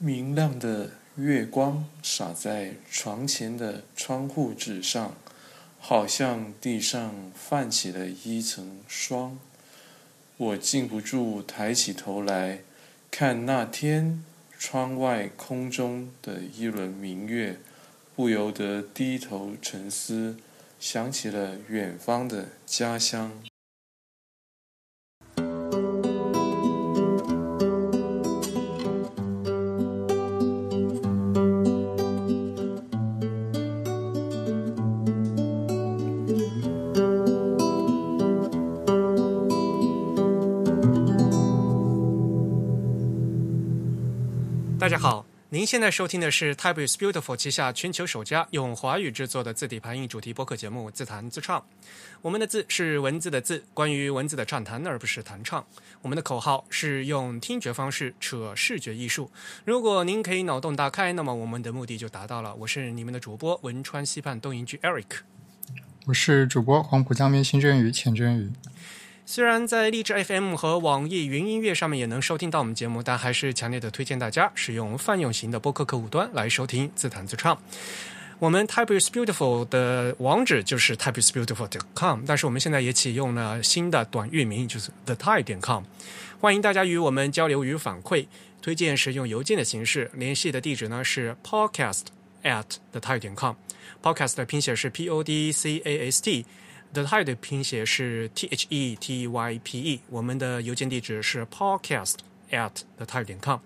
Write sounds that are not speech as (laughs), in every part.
明亮的月光洒在床前的窗户纸上，好像地上泛起了一层霜。我禁不住抬起头来看那天窗外空中的一轮明月，不由得低头沉思，想起了远方的家乡。您现在收听的是 Type is Beautiful 旗下全球首家用华语制作的字体排印主题播客节目《自弹自唱》。我们的字是文字的字，关于文字的畅谈，而不是弹唱。我们的口号是用听觉方式扯视觉艺术。如果您可以脑洞大开，那么我们的目的就达到了。我是你们的主播汶川西畔东营居 Eric，我是主播黄浦江边新真鱼浅真鱼。虽然在荔枝 FM 和网易云音乐上面也能收听到我们节目，但还是强烈的推荐大家使用泛用型的播客客户端来收听自弹自唱。我们 Type is Beautiful 的网址就是 Type is Beautiful.com，但是我们现在也启用了新的短域名，就是 The Type 点 com。欢迎大家与我们交流与反馈，推荐使用邮件的形式，联系的地址呢是 Podcast at The Type 点 com。Podcast 的拼写是 P O D C A S T。The Type 的拼写是 T H E T Y P E，我们的邮件地址是 podcast at the type 点 com。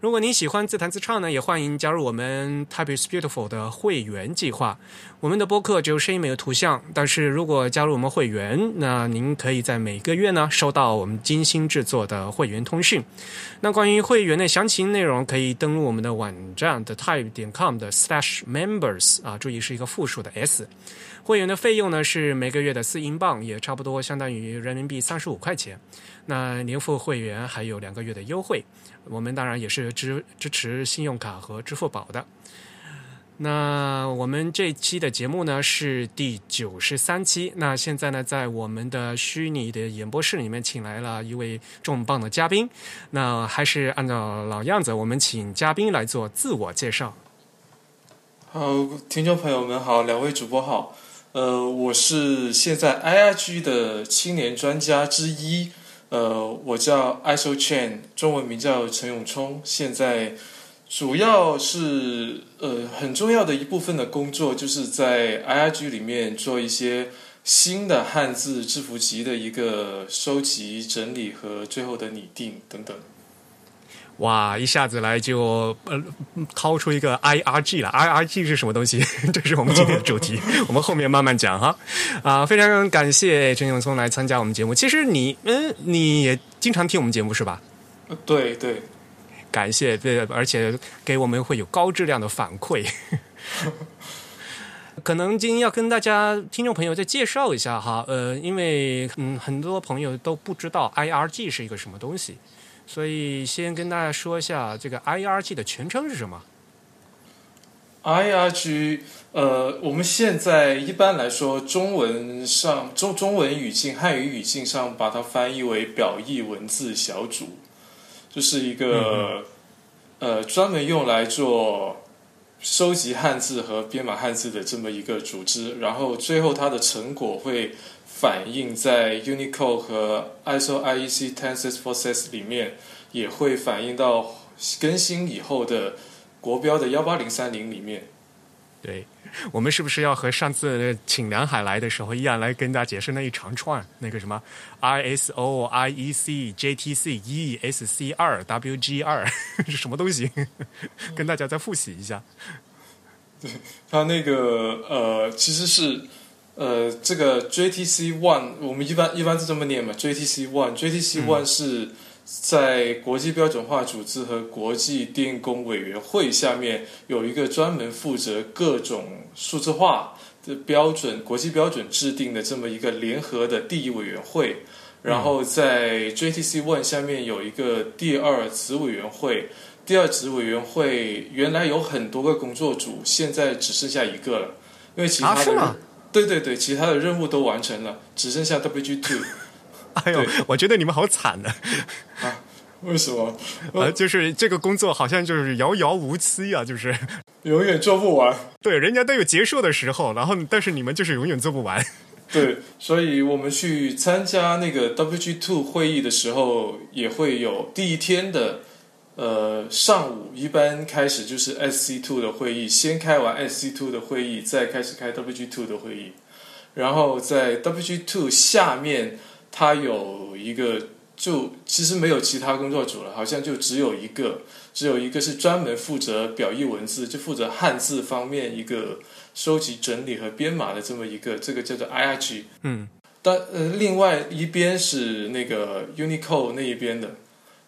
如果您喜欢自弹自唱呢，也欢迎加入我们 Type is Beautiful 的会员计划。我们的播客只有声音没有图像，但是如果加入我们会员，那您可以在每个月呢收到我们精心制作的会员通讯。那关于会员的详情内容，可以登录我们的网站 the type 点 com 的 slash members 啊，注意是一个复数的 s。会员的费用呢是每个月的四英镑，也差不多相当于人民币三十五块钱。那年付会员还有两个月的优惠。我们当然也是支支持信用卡和支付宝的。那我们这期的节目呢是第九十三期。那现在呢，在我们的虚拟的演播室里面，请来了一位重磅的嘉宾。那还是按照老样子，我们请嘉宾来做自我介绍。好，听众朋友们好，两位主播好。呃，我是现在 IRG 的青年专家之一，呃，我叫 ISO Chen，中文名叫陈永聪。现在主要是呃很重要的一部分的工作，就是在 IRG 里面做一些新的汉字字符集的一个收集、整理和最后的拟定等等。哇，一下子来就呃掏出一个 I R G 了，I R G 是什么东西？(laughs) 这是我们今天的主题，(laughs) 我们后面慢慢讲哈。啊，非常感谢陈永松来参加我们节目。其实你嗯，你也经常听我们节目是吧？对对，感谢对，而且给我们会有高质量的反馈。(laughs) 可能今天要跟大家听众朋友再介绍一下哈，呃，因为嗯很多朋友都不知道 I R G 是一个什么东西。所以，先跟大家说一下这个 IRG 的全称是什么？IRG，呃，我们现在一般来说，中文上中中文语境、汉语语境上，把它翻译为表意文字小组，就是一个呃专门用来做收集汉字和编码汉字的这么一个组织。然后，最后它的成果会。反映在 Unicode 和 ISO IEC 10646里面，也会反映到更新以后的国标的幺八零三零里面。对，我们是不是要和上次请梁海来的时候一样，来跟大家解释那一长串那个什么 ISO IEC JTC ESC 二 WG 二 (laughs) 是什么东西？(laughs) 跟大家再复习一下。对，它那个呃，其实是。呃，这个 JTC One 我们一般一般是这么念嘛，JTC One，JTC One 是在国际标准化组织和国际电工委员会下面有一个专门负责各种数字化的标准、国际标准制定的这么一个联合的第一委员会。然后在 JTC One 下面有一个第二子委员会，第二子委员会原来有很多个工作组，现在只剩下一个了，因为其他的。对对对，其他的任务都完成了，只剩下 WG Two。哎呦，我觉得你们好惨呢。啊，为什么？(laughs) 呃，就是这个工作好像就是遥遥无期啊，就是永远做不完。对，人家都有结束的时候，然后但是你们就是永远做不完。对，所以我们去参加那个 WG Two 会议的时候，也会有第一天的呃上午，一般开始就是 SC Two 的会议，先开完 SC Two 的会议，再开始开 WG Two 的会议。然后在 WG Two 下面，它有一个，就其实没有其他工作组了，好像就只有一个，只有一个是专门负责表意文字，就负责汉字方面一个。收集、整理和编码的这么一个，这个叫做 IRG。嗯，但呃，另外一边是那个 Unicode 那一边的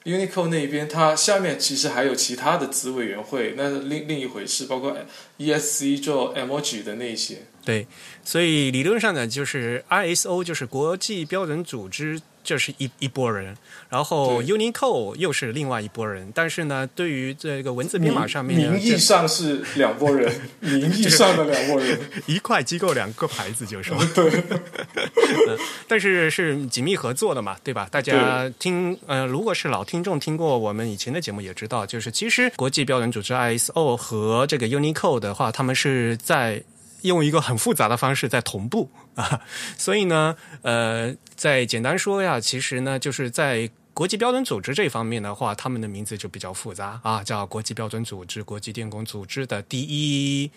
，Unicode 那一边，它下面其实还有其他的子委员会，那是另另一回事，包括 ESC 做 Emoji 的那些。对，所以理论上呢，就是 ISO 就是国际标准组织。这是一一波人，然后 Unicode 又是另外一波人，但是呢，对于这个文字编码上面，名义上是两拨人，(laughs) 名义上的两拨人，一块机构两个牌子，(laughs) 就是说，对，但是是紧密合作的嘛，对吧？大家听，呃，如果是老听众听过我们以前的节目，也知道，就是其实国际标准组织 ISO 和这个 Unicode 的话，他们是在。用一个很复杂的方式在同步 (laughs) 啊，所以呢，呃，在简单说呀，其实呢，就是在国际标准组织这方面的话，他们的名字就比较复杂啊，叫国际标准组织、国际电工组织的第一，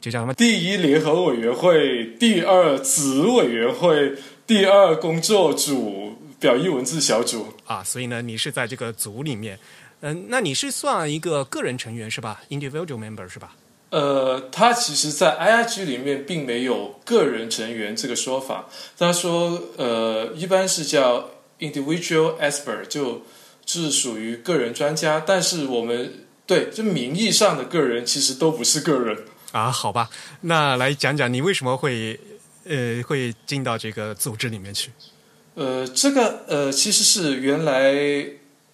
就叫什么？第一联合委员会、第二子委员会、第二工作组、表意文字小组啊。所以呢，你是在这个组里面，嗯，那你是算一个个人成员是吧？Individual member 是吧？呃，他其实，在 IIG 里面并没有个人成员这个说法。他说，呃，一般是叫 individual expert，就是属于个人专家。但是我们对，就名义上的个人，其实都不是个人啊。好吧，那来讲讲你为什么会呃会进到这个组织里面去？呃，这个呃，其实是原来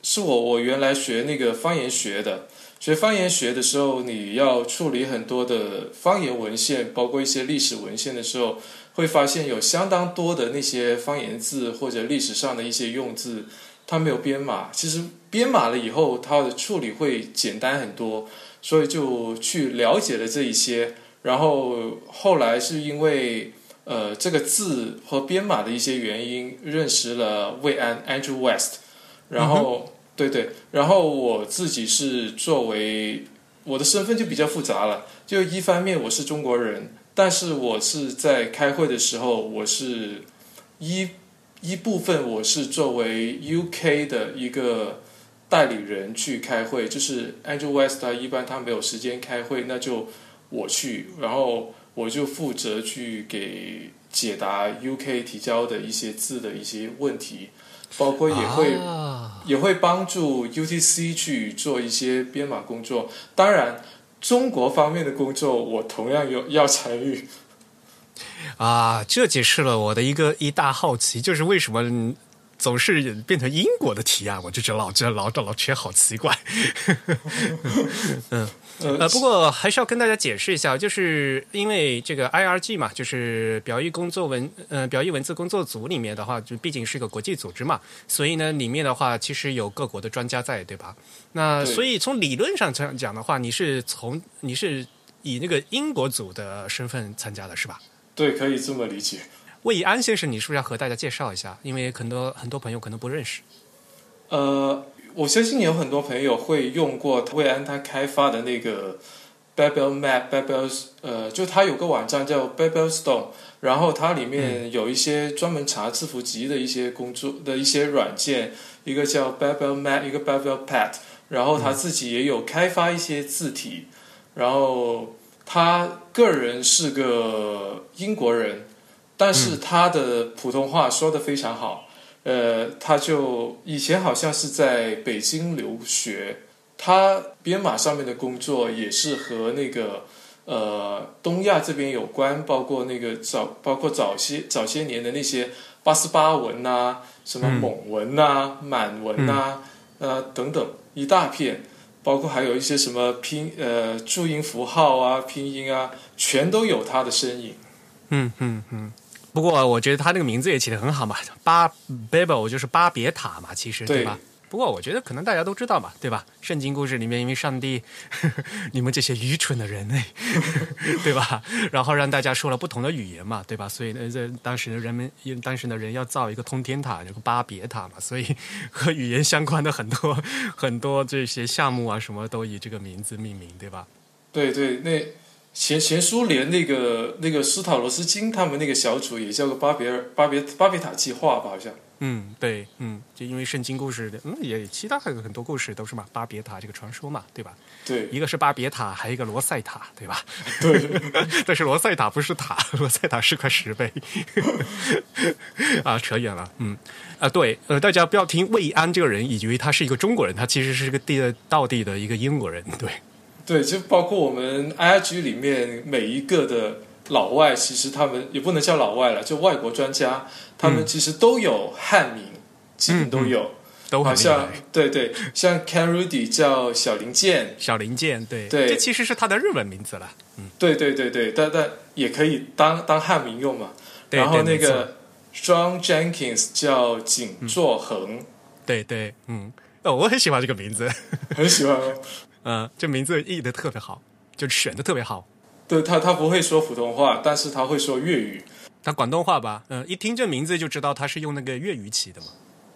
是我我原来学那个方言学的。学方言学的时候，你要处理很多的方言文献，包括一些历史文献的时候，会发现有相当多的那些方言字或者历史上的一些用字，它没有编码。其实编码了以后，它的处理会简单很多，所以就去了解了这一些。然后后来是因为呃这个字和编码的一些原因，认识了魏安 Andrew West，然后。对对，然后我自己是作为我的身份就比较复杂了，就一方面我是中国人，但是我是在开会的时候，我是一一部分我是作为 UK 的一个代理人去开会，就是 Andrew West 他一般他没有时间开会，那就我去，然后我就负责去给解答 UK 提交的一些字的一些问题。包括也会也会帮助 UTC 去做一些编码工作，当然中国方面的工作我同样有要参与。啊，这解释了我的一个一大好奇，就是为什么总是变成英国的提案，我就觉得老这老老觉好奇怪。(laughs) 嗯。呃，不过还是要跟大家解释一下，就是因为这个 IRG 嘛，就是表意工作文呃表意文字工作组里面的话，就毕竟是一个国际组织嘛，所以呢，里面的话其实有各国的专家在，对吧？那所以从理论上讲讲的话，你是从你是以那个英国组的身份参加的是吧？对，可以这么理解。魏以安先生，你是不是要和大家介绍一下？因为很多很多朋友可能不认识。呃。我相信有很多朋友会用过魏安他开发的那个 Babel Map，Babel 呃，就他有个网站叫 Babel Stone，然后它里面有一些专门查字符集的一些工作的一些软件，一个叫 Babel Map，一个 Babel Pad，然后他自己也有开发一些字体，然后他个人是个英国人，但是他的普通话说的非常好。呃，他就以前好像是在北京留学，他编码上面的工作也是和那个呃东亚这边有关，包括那个早包括早些早些年的那些八十八文呐，什么蒙文呐、满文呐，呃等等一大片，包括还有一些什么拼呃注音符号啊、拼音啊，全都有他的身影。嗯嗯嗯。不过我觉得他那个名字也起得很好嘛，巴 Babel 就是巴别塔嘛，其实对吧？不过我觉得可能大家都知道嘛，对吧？圣经故事里面，因为上帝，(laughs) 你们这些愚蠢的人类，(laughs) 对吧？然后让大家说了不同的语言嘛，对吧？所以呢，在当时的人们，当时的人要造一个通天塔，这个巴别塔嘛，所以和语言相关的很多很多这些项目啊，什么都以这个名字命名，对吧？对对，那前前苏联那个那个斯塔罗斯金他们那个小组也叫个巴别尔巴别巴别塔计划吧，好像。嗯，对，嗯，就因为圣经故事的，嗯，也其他还有很多故事都是嘛，巴别塔这个传说嘛，对吧？对，一个是巴别塔，还有一个罗塞塔，对吧？对，(laughs) 但是罗塞塔不是塔，(laughs) 罗塞塔是块石碑。(laughs) 啊，扯远了，嗯，啊，对，呃，大家不要听魏安这个人，以为他是一个中国人，他其实是个地道地的一个英国人，对。对，就包括我们 I G 里面每一个的老外，其实他们也不能叫老外了，就外国专家，他们其实都有汉名，基本都有，都好像对对，像 Ken Rudy 叫小零件，小零件，对对，这其实是他的日文名字了，嗯，对对对对，但但也可以当当汉名用嘛。然后那个 John Jenkins 叫景作恒，对对，嗯，哦，我很喜欢这个名字，很喜欢。嗯，这名字译的特别好，就选的特别好。对他，他不会说普通话，但是他会说粤语。他广东话吧？嗯，一听这名字就知道他是用那个粤语起的嘛。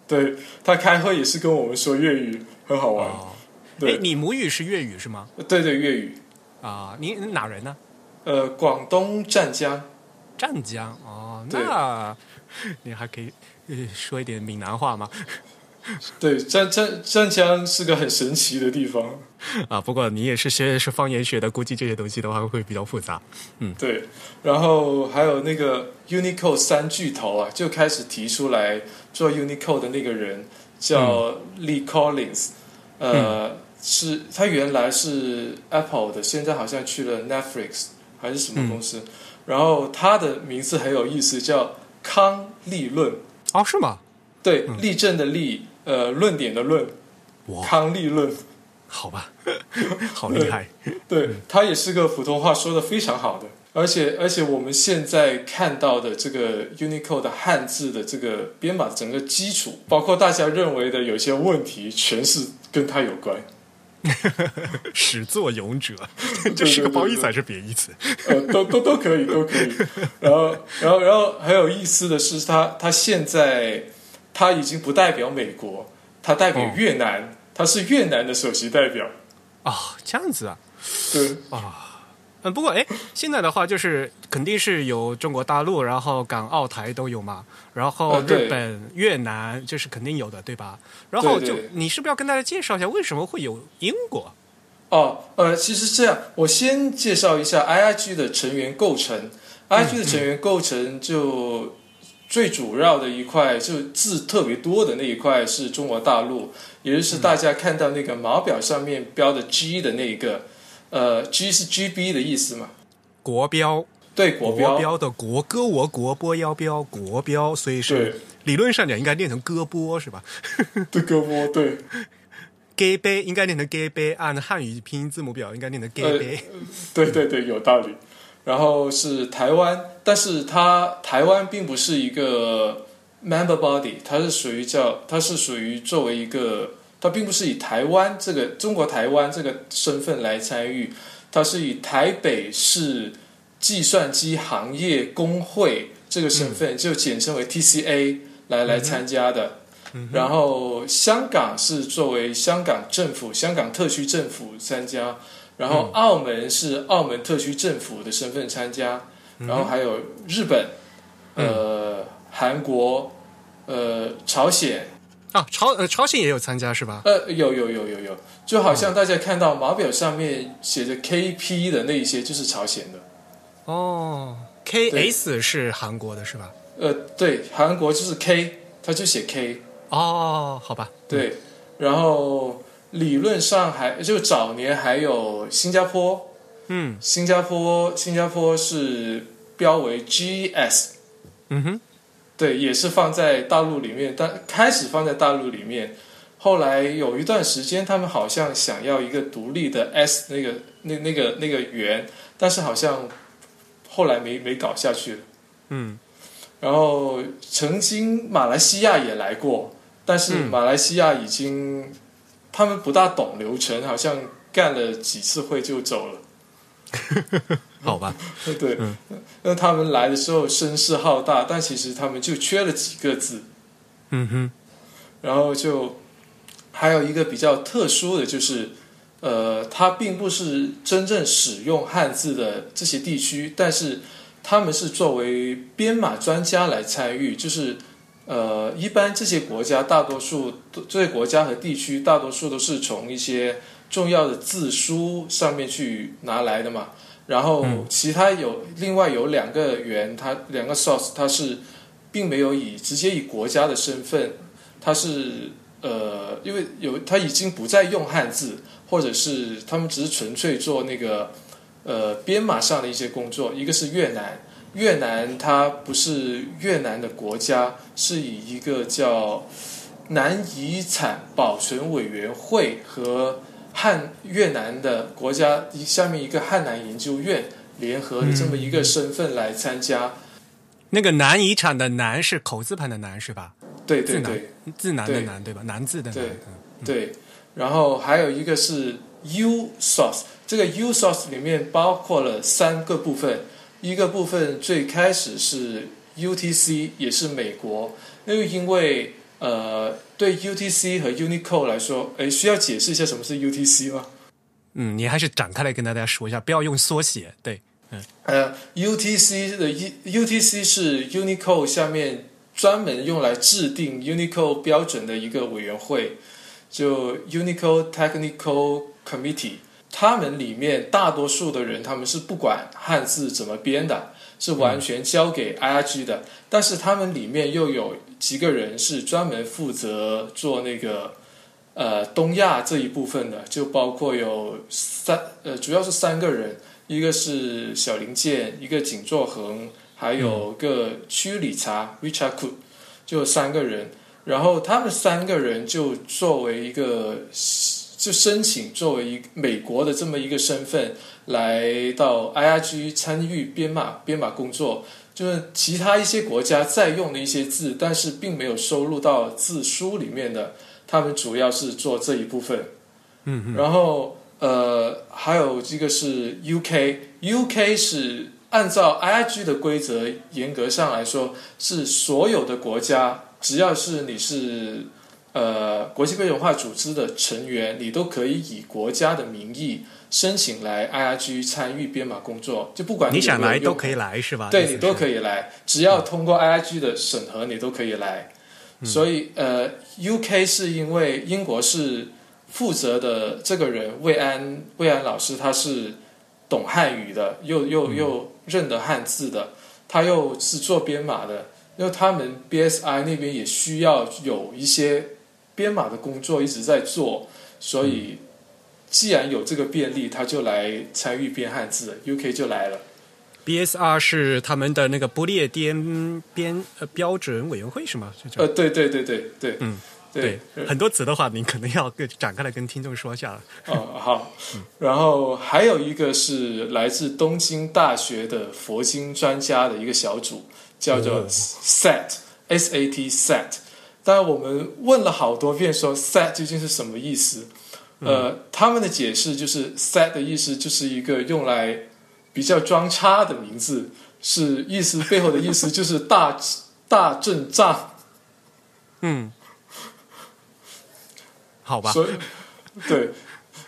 对他开会也是跟我们说粤语，很好玩。对，你母语是粤语是吗？对对，粤语。啊，你哪人呢？呃，广东湛江。湛江哦，那 (laughs) 你还可以说一点闽南话吗？(laughs) 对，湛湛湛江是个很神奇的地方 (laughs) 啊。不过你也是学是方言学的，估计这些东西的话会比较复杂。嗯，对。然后还有那个 Unicode 三巨头啊，就开始提出来做 Unicode 的那个人叫 Lee Collins，呃，是他原来是 Apple 的，现在好像去了 Netflix 还是什么公司。然后他的名字很有意思，叫康利论。哦，是吗？对，立正的立。呃，论点的论，康利论，好吧，(laughs) 好厉害。对他也是个普通话说的非常好的，而且而且我们现在看到的这个 Unicode 的汉字的这个编码整个基础，包括大家认为的有些问题，全是跟他有关。(laughs) 始作俑者，(laughs) 这是个褒义词还是贬义词？呃，都都都可以，都可以。然后，然后，然后很有意思的是，他他现在。他已经不代表美国，他代表越南，他是越南的首席代表。啊，这样子啊？对啊，嗯，不过哎，现在的话就是肯定是有中国大陆，然后港澳台都有嘛，然后日本、越南这是肯定有的，对吧？然后就你是不是要跟大家介绍一下为什么会有英国？哦，呃，其实这样，我先介绍一下 I I G 的成员构成，I I G 的成员构成就。最主要的一块就字特别多的那一块是中国大陆，也就是大家看到那个码表上面标的 G 的那一个，呃，G 是 GB 的意思嘛？国标对国标的国歌我国波腰标国标，所以是理论上讲应该念成歌波是吧？(laughs) 对歌波对，G 杯应该念成 G 杯，按汉语拼音字母表应该念成 G 杯。对对对，有道理。然后是台湾，但是它台湾并不是一个 member body，它是属于叫它是属于作为一个，它并不是以台湾这个中国台湾这个身份来参与，它是以台北市计算机行业工会这个身份，就简称为 TCA 来来参加的。然后香港是作为香港政府、香港特区政府参加。然后澳门是澳门特区政府的身份参加，然后还有日本、呃韩国、呃朝鲜。啊朝呃朝鲜也有参加是吧？呃有有有有有，就好像大家看到码表上面写着 KP 的那一些就是朝鲜的。哦，KS 是韩国的是吧？呃对，韩国就是 K，他就写 K 哦，好吧，对，然后。理论上还就早年还有新加坡，嗯，新加坡新加坡是标为 GS，嗯哼，对，也是放在大陆里面，但开始放在大陆里面，后来有一段时间他们好像想要一个独立的 S 那个那那个那个圆，但是好像后来没没搞下去了，嗯，然后曾经马来西亚也来过。但是马来西亚已经他们不大懂流程，好像干了几次会就走了。(laughs) 好吧，(laughs) 对，那他们来的时候声势浩大，但其实他们就缺了几个字。嗯哼，然后就还有一个比较特殊的就是，呃，它并不是真正使用汉字的这些地区，但是他们是作为编码专家来参与，就是呃，一般这些国家大多数这些国家和地区大多数都是从一些重要的字书上面去拿来的嘛。然后其他有另外有两个源，它两个 source 它是并没有以直接以国家的身份，它是呃，因为有它已经不再用汉字，或者是他们只是纯粹做那个呃编码上的一些工作。一个是越南，越南它不是越南的国家，是以一个叫南遗产保存委员会和汉越南的国家下面一个汉南研究院联合的这么一个身份来参加。那个南遗产的南是口字旁的南是吧？对对对字南的对南对吧？南字的南对。嗯对，然后还有一个是 U source，这个 U source 里面包括了三个部分，一个部分最开始是 UTC，也是美国，那又因为呃对 UTC 和 Unicode 来说，诶，需要解释一下什么是 UTC 吗？嗯，你还是展开来跟大家说一下，不要用缩写。对，嗯呃，UTC 的 U UTC 是 Unicode 下面专门用来制定 Unicode 标准的一个委员会，就 Unicode Technical Committee。他们里面大多数的人，他们是不管汉字怎么编的，是完全交给 IRG 的。但是他们里面又有几个人是专门负责做那个呃东亚这一部分的，就包括有三呃，主要是三个人，一个是小林健，一个井作恒，还有个区理查 Richard 就三个人。然后他们三个人就作为一个就申请作为一美国的这么一个身份来到 IRG 参与编码编码工作，就是其他一些国家在用的一些字，但是并没有收录到字书里面的，他们主要是做这一部分。嗯嗯然后呃，还有这个是 UK，UK 是按照 IRG 的规则，严格上来说是所有的国家，只要是你是呃国际标准化组织的成员，你都可以以国家的名义申请来 IRG 参与编码工作，就不管你想来都可以。来是吧？对你都可以。以来，只要通过 IIG 的审核，你都可以来。所以呃，UK 是因为英国是负责的这个人魏安魏安老师，他是懂汉语的，又又又认得汉字的，他又是做编码的，因为他们 BSI 那边也需要有一些编码的工作一直在做，所以既然有这个便利，他就来参与编汉字，UK 就来了。BSR 是他们的那个不列颠编呃标准委员会是吗？对对对对对，嗯，对，很多词的话，您可能要跟展开来跟听众说一下了。哦，好。然后还有一个是来自东京大学的佛经专家的一个小组，叫做 SAT S A T SAT。当然，我们问了好多遍，说 “set” 究竟是什么意思？呃，他们的解释就是 “set” 的意思就是一个用来比较装叉的名字，是意思背后的意思就是大大阵仗。嗯，好吧。所以，对，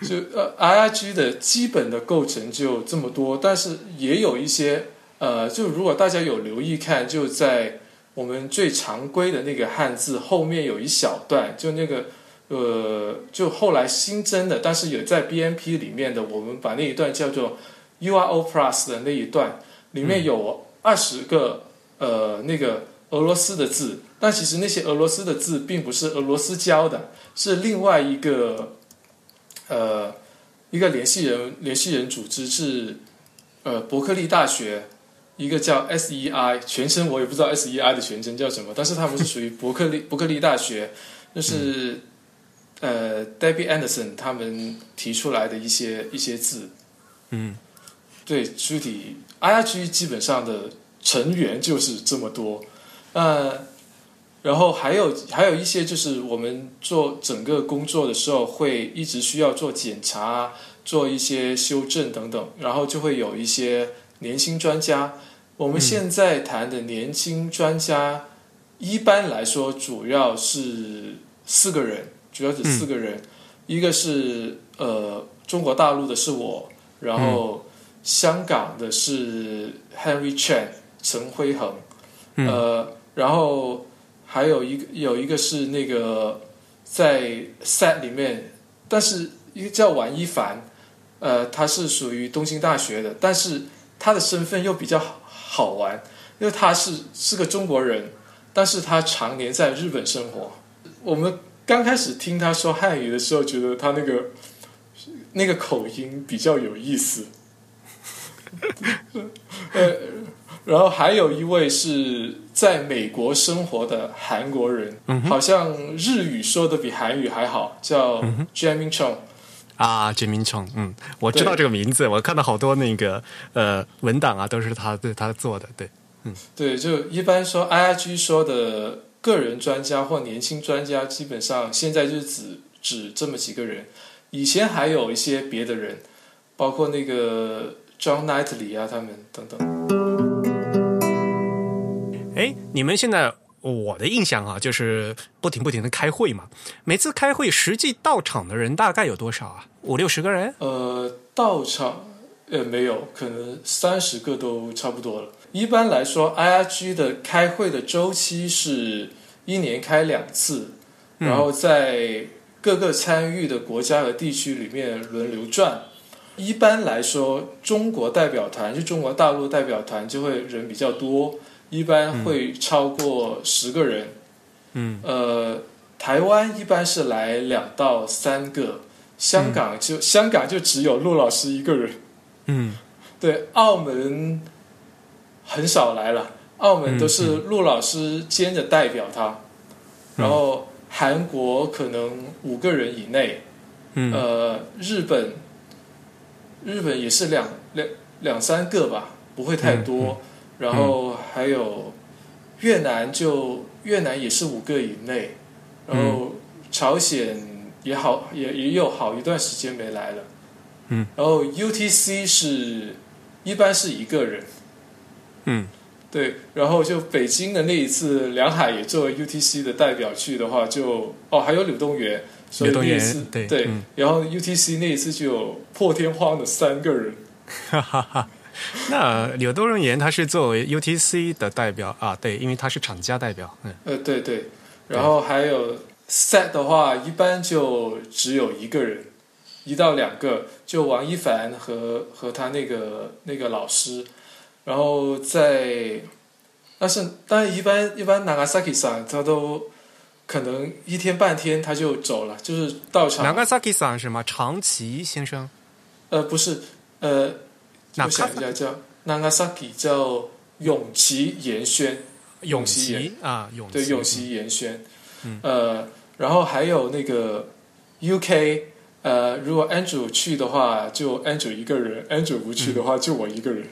就呃，IRG 的基本的构成就这么多，但是也有一些呃，就如果大家有留意看，就在我们最常规的那个汉字后面有一小段，就那个呃，就后来新增的，但是也在 BMP 里面的，我们把那一段叫做 URO Plus 的那一段，里面有二十个呃那个俄罗斯的字，但其实那些俄罗斯的字并不是俄罗斯教的，是另外一个呃一个联系人联系人组织是呃伯克利大学一个叫 SEI 全称我也不知道 SEI 的全称叫什么，但是他们是属于伯克利伯克利大学，就是、呃 Debbie Anderson 他们提出来的一些一些字，嗯，对，具体 IRG 基本上的成员就是这么多，呃，然后还有还有一些就是我们做整个工作的时候会一直需要做检查、做一些修正等等，然后就会有一些年轻专家。我们现在谈的年轻专家，一般来说主要是四个人，主要是四个人，一个是呃中国大陆的是我，然后香港的是 Henry Chan 陈辉恒，呃，然后。还有一个有一个是那个在 set 里面，但是一个叫王一凡，呃，他是属于东京大学的，但是他的身份又比较好玩，因为他是是个中国人，但是他常年在日本生活。我们刚开始听他说汉语的时候，觉得他那个那个口音比较有意思，(laughs) 呃。然后还有一位是在美国生活的韩国人，好像日语说的比韩语还好，叫 Jaming Chong。啊，Jamin Chong，嗯，我知道这个名字，我看到好多那个呃文档啊，都是他对他做的，对，嗯，对，就一般说 IRG 说的个人专家或年轻专家，基本上现在就只指这么几个人，以前还有一些别的人，包括那个 John Knightley 啊，他们等等。哎，你们现在我的印象啊，就是不停不停的开会嘛。每次开会，实际到场的人大概有多少啊？五六十个人？呃，到场呃没有，可能三十个都差不多了。一般来说，IRG 的开会的周期是一年开两次，然后在各个参与的国家和地区里面轮流转。一般来说，中国代表团就中国大陆代表团就会人比较多。一般会超过十个人，嗯，呃，台湾一般是来两到三个，香港就香港就只有陆老师一个人，嗯，(laughs) 对，澳门很少来了，澳门都是陆老师兼着代表他，然后韩国可能五个人以内，嗯，呃，日本日本也是两两两三个吧，不会太多。然后还有越南，就越南也是五个以内，然后朝鲜也好，也也有好一段时间没来了，嗯，然后 UTC 是一般是一个人，嗯，对，然后就北京的那一次，梁海也作为 UTC 的代表去的话，就哦还有柳东元，所以那一次对，然后 UTC 那一次就有破天荒的三个人，哈哈哈。(laughs) 那柳东人言他是作为 UTC 的代表啊，对，因为他是厂家代表，嗯，呃，对对，然后还有 set 的话，一般就只有一个人，一到两个，就王一凡和和他那个那个老师，然后在，但是但是一般一般 Nagasaki 上他都可能一天半天他就走了，就是到场。Nagasaki 上是吗？长崎先生？呃，不是，呃。我想一下，叫 Nagasaki，叫永琪岩轩，永琪啊，永对永琪岩轩，嗯。呃，然后还有那个 UK，呃，如果 Andrew 去的话，就 Andrew 一个人；Andrew 不去的话，就我一个人。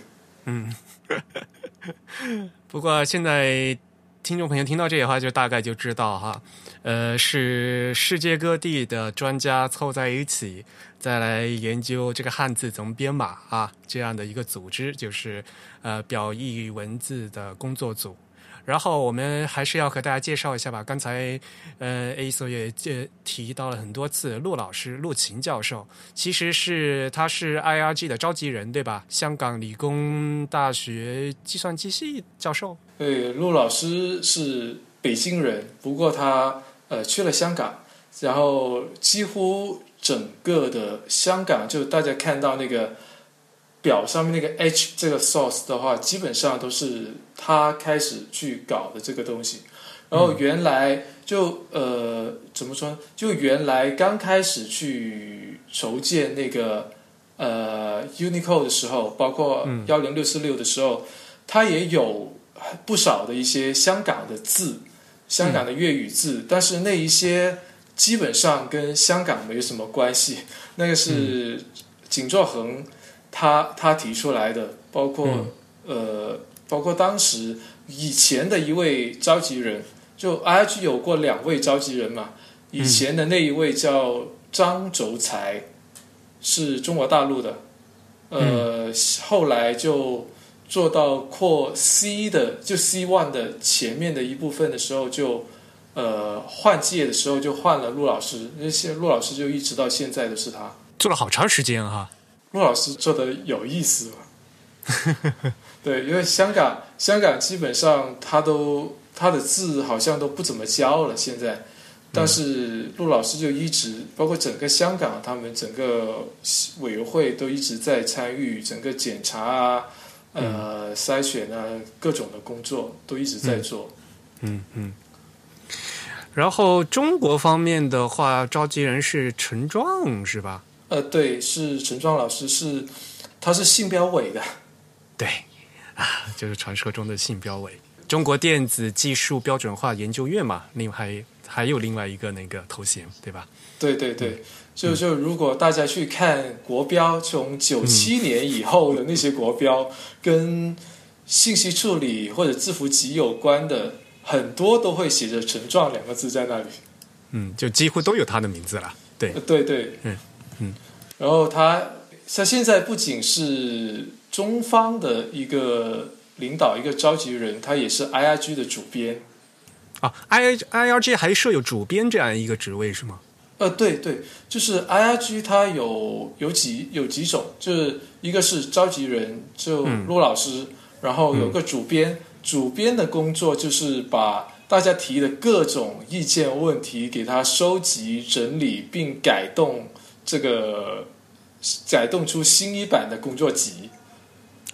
嗯，(laughs) 不过现在听众朋友听到这些话，就大概就知道哈，呃，是世界各地的专家凑在一起。再来研究这个汉字怎么编码啊，这样的一个组织就是呃表意文字的工作组。然后我们还是要和大家介绍一下吧。刚才呃 A 所也提到了很多次，陆老师陆琴教授其实是他是 IRG 的召集人对吧？香港理工大学计算机系教授。对，陆老师是北京人，不过他呃去了香港，然后几乎。整个的香港，就大家看到那个表上面那个 H 这个 source 的话，基本上都是他开始去搞的这个东西。然后原来就呃怎么说？就原来刚开始去筹建那个呃 Unicode 的时候，包括幺零六四六的时候，它也有不少的一些香港的字，香港的粤语字，但是那一些。基本上跟香港没什么关系，那个是景作恒他他提出来的，包括呃，包括当时以前的一位召集人就 IIG 有过两位召集人嘛，以前的那一位叫张轴才，是中国大陆的，呃，后来就做到扩 C 的，就 C one 的前面的一部分的时候就。呃，换届的时候就换了陆老师，那现陆老师就一直到现在都是他做了好长时间哈。陆老师做的有意思 (laughs) 对，因为香港香港基本上他都他的字好像都不怎么教了，现在，但是陆老师就一直包括整个香港他们整个委员会都一直在参与整个检查啊，呃，筛选啊各种的工作都一直在做。嗯嗯。然后中国方面的话，召集人是陈壮，是吧？呃，对，是陈壮老师，是他是信标委的，对，啊，就是传说中的信标委，中国电子技术标准化研究院嘛，另外还还有另外一个那个头衔，对吧？对对对，就就如果大家去看国标，从九七年以后的那些国标，跟信息处理或者字符集有关的。很多都会写着“陈壮”两个字在那里，嗯，就几乎都有他的名字了。对，对对，嗯嗯。然后他他现在不仅是中方的一个领导，一个召集人，他也是 IRG 的主编。啊，I IRG 还设有主编这样一个职位是吗？呃，对对，就是 IRG 它有有几有几种，就是一个是召集人，就陆老师，然后有个主编。主编的工作就是把大家提的各种意见问题给他收集整理，并改动这个改动出新一版的工作集。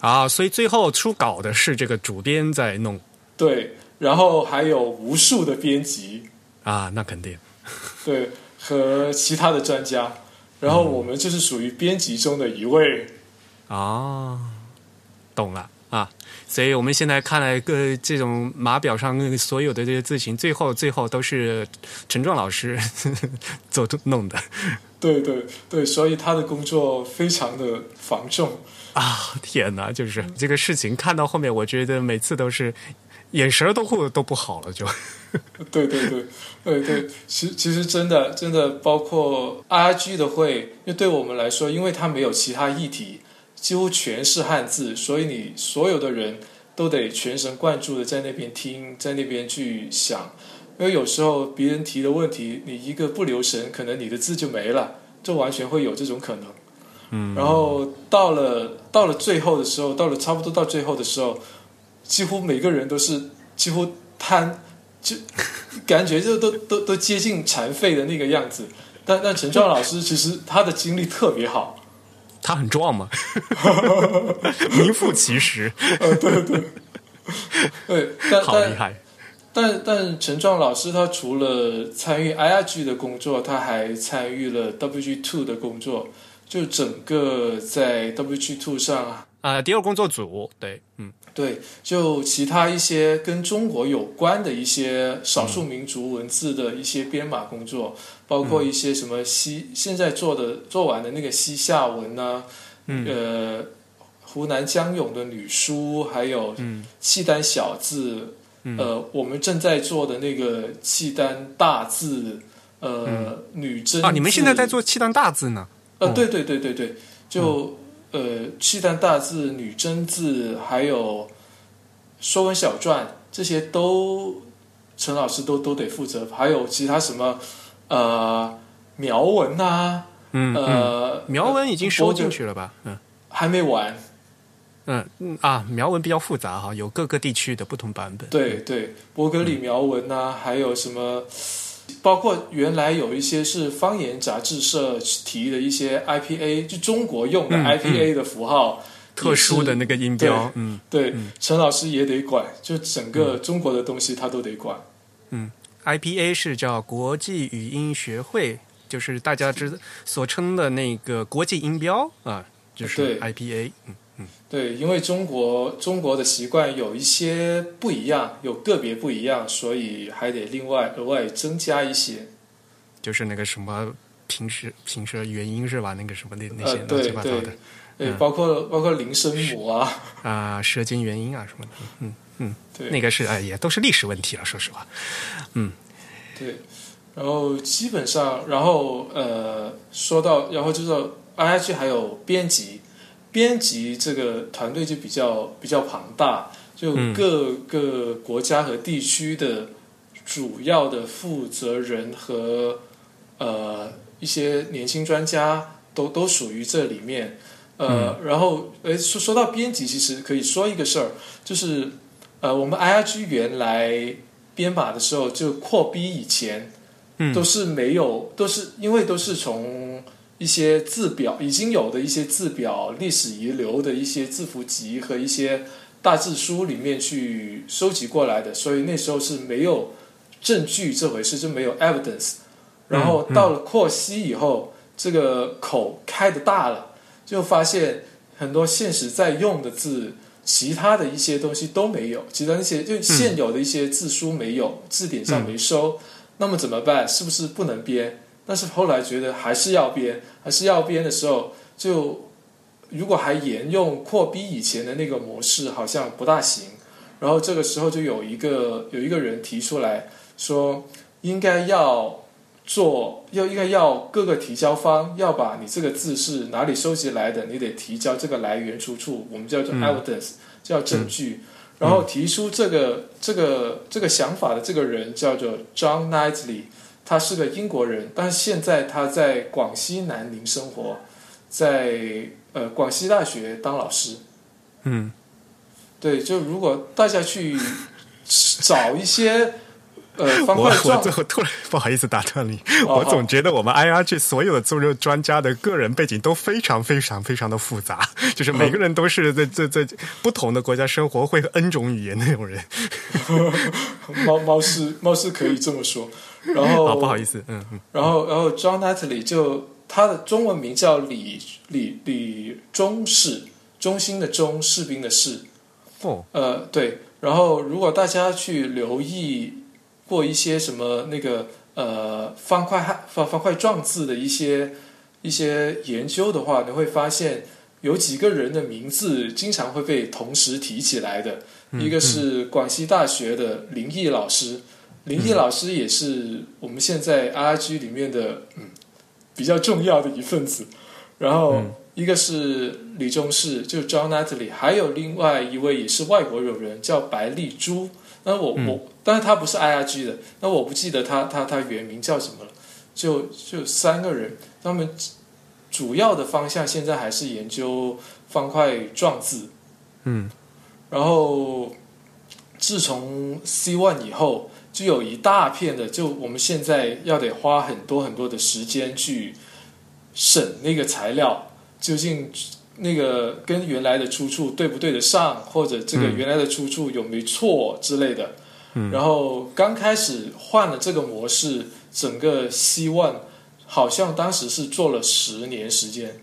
啊，所以最后出稿的是这个主编在弄。对，然后还有无数的编辑。啊，那肯定。对，和其他的专家，然后我们就是属于编辑中的一位。啊，懂了。啊，所以我们现在看来，各这种码表上所有的这些字形，最后最后都是陈壮老师 (laughs) 做弄的。对对对，所以他的工作非常的繁重啊！天哪，就是这个事情看到后面，我觉得每次都是眼神都会都不好了，就。(laughs) 对对对对对，其其实真的真的，包括 R G 的会，因为对我们来说，因为它没有其他议题。几乎全是汉字，所以你所有的人都得全神贯注的在那边听，在那边去想。因为有时候别人提的问题，你一个不留神，可能你的字就没了，就完全会有这种可能。嗯。然后到了到了最后的时候，到了差不多到最后的时候，几乎每个人都是几乎瘫，就感觉就都都都接近残废的那个样子。但但陈壮老师其实他的精力特别好。他很壮嘛，(laughs) 名副其实。呃，对对对，但好厉害。但但陈壮老师他除了参与 IRG 的工作，他还参与了 WG Two 的工作，就整个在 WG Two 上啊，第二工作组，对，嗯。对，就其他一些跟中国有关的一些少数民族文字的一些编码工作，包括一些什么西现在做的做完的那个西夏文呢，呃，湖南江永的女书，还有契丹小字，呃，我们正在做的那个契丹大字，呃，女真啊，你们现在在做契丹大字呢？呃，对对对对对，就。呃，契丹大字、女真字，还有《说文小传》，这些都陈老师都都得负责。还有其他什么呃苗文呐，嗯，呃苗文已经收进去了吧？嗯，还没完。嗯嗯啊，苗文比较复杂哈，有各个地区的不同版本。对对，波格里苗文呐，还有什么？包括原来有一些是方言杂志社提的一些 IPA，就中国用的 IPA 的符号，特殊的那个音标，嗯，对，陈老师也得管，就整个中国的东西他都得管。嗯，IPA 是叫国际语音学会，就是大家知所称的那个国际音标啊，就是 IPA，嗯。对，因为中国中国的习惯有一些不一样，有个别不一样，所以还得另外额外增加一些。就是那个什么平时平时元音是吧？那个什么那那些乱七八糟的，对，包括包括零声母啊啊，舌尖元音啊什么的，嗯，嗯，对，那个是哎，也都是历史问题了，说实话。嗯，对。然后基本上，然后呃，说到，然后就是 IIG 还有编辑，编辑这个团队就比较比较庞大，就各个国家和地区的主要的负责人和呃一些年轻专家都都属于这里面。呃，然后呃说说到编辑，其实可以说一个事儿，就是呃我们 IRG 原来编码的时候就扩逼以前。都是没有，都是因为都是从一些字表已经有的一些字表历史遗留的一些字符集和一些大字书里面去收集过来的，所以那时候是没有证据这回事，就没有 evidence。然后到了扩西以后，这个口开的大了，就发现很多现实在用的字，其他的一些东西都没有，其他那些就现有的一些字书没有，字典上没收。那么怎么办？是不是不能编？但是后来觉得还是要编，还是要编的时候，就如果还沿用扩逼以前的那个模式，好像不大行。然后这个时候就有一个有一个人提出来说，应该要做，要应该要各个提交方要把你这个字是哪里收集来的，你得提交这个来源出处，我们叫做 evidence，叫证据。然后提出这个这个这个想法的这个人叫做 John Knightley，他是个英国人，但是现在他在广西南宁生活，在呃广西大学当老师。嗯，对，就如果大家去找一些。呃，(laughs) 我我最后突然不好意思打断你，我总觉得我们 IRG 所有的做肉专家的个人背景都非常非常非常的复杂，(laughs) 就是每个人都是在在在不同的国家生活，会 N 种语言那种人。(laughs) 猫猫是猫是可以这么说，然后不好意思，嗯嗯，然后然后 John Natalie 就他的中文名叫李李李中士，中心的中士兵的士，哦，呃对，然后如果大家去留意。过一些什么那个呃方块汉方方块状字的一些一些研究的话，你会发现有几个人的名字经常会被同时提起来的。一个是广西大学的林毅老师，林毅老师也是我们现在 RG 里面的嗯比较重要的一份子。然后一个是李忠士，就 John Natalie，还有另外一位也是外国友人叫白丽珠。那我我。但是他不是 IRG 的，那我不记得他他他原名叫什么了。就就三个人，他们主要的方向现在还是研究方块状字。嗯，然后自从 C one 以后，就有一大片的，就我们现在要得花很多很多的时间去审那个材料，究竟那个跟原来的出处对不对得上，或者这个原来的出处有没错之类的。然后刚开始换了这个模式，整个 C one 好像当时是做了十年时间，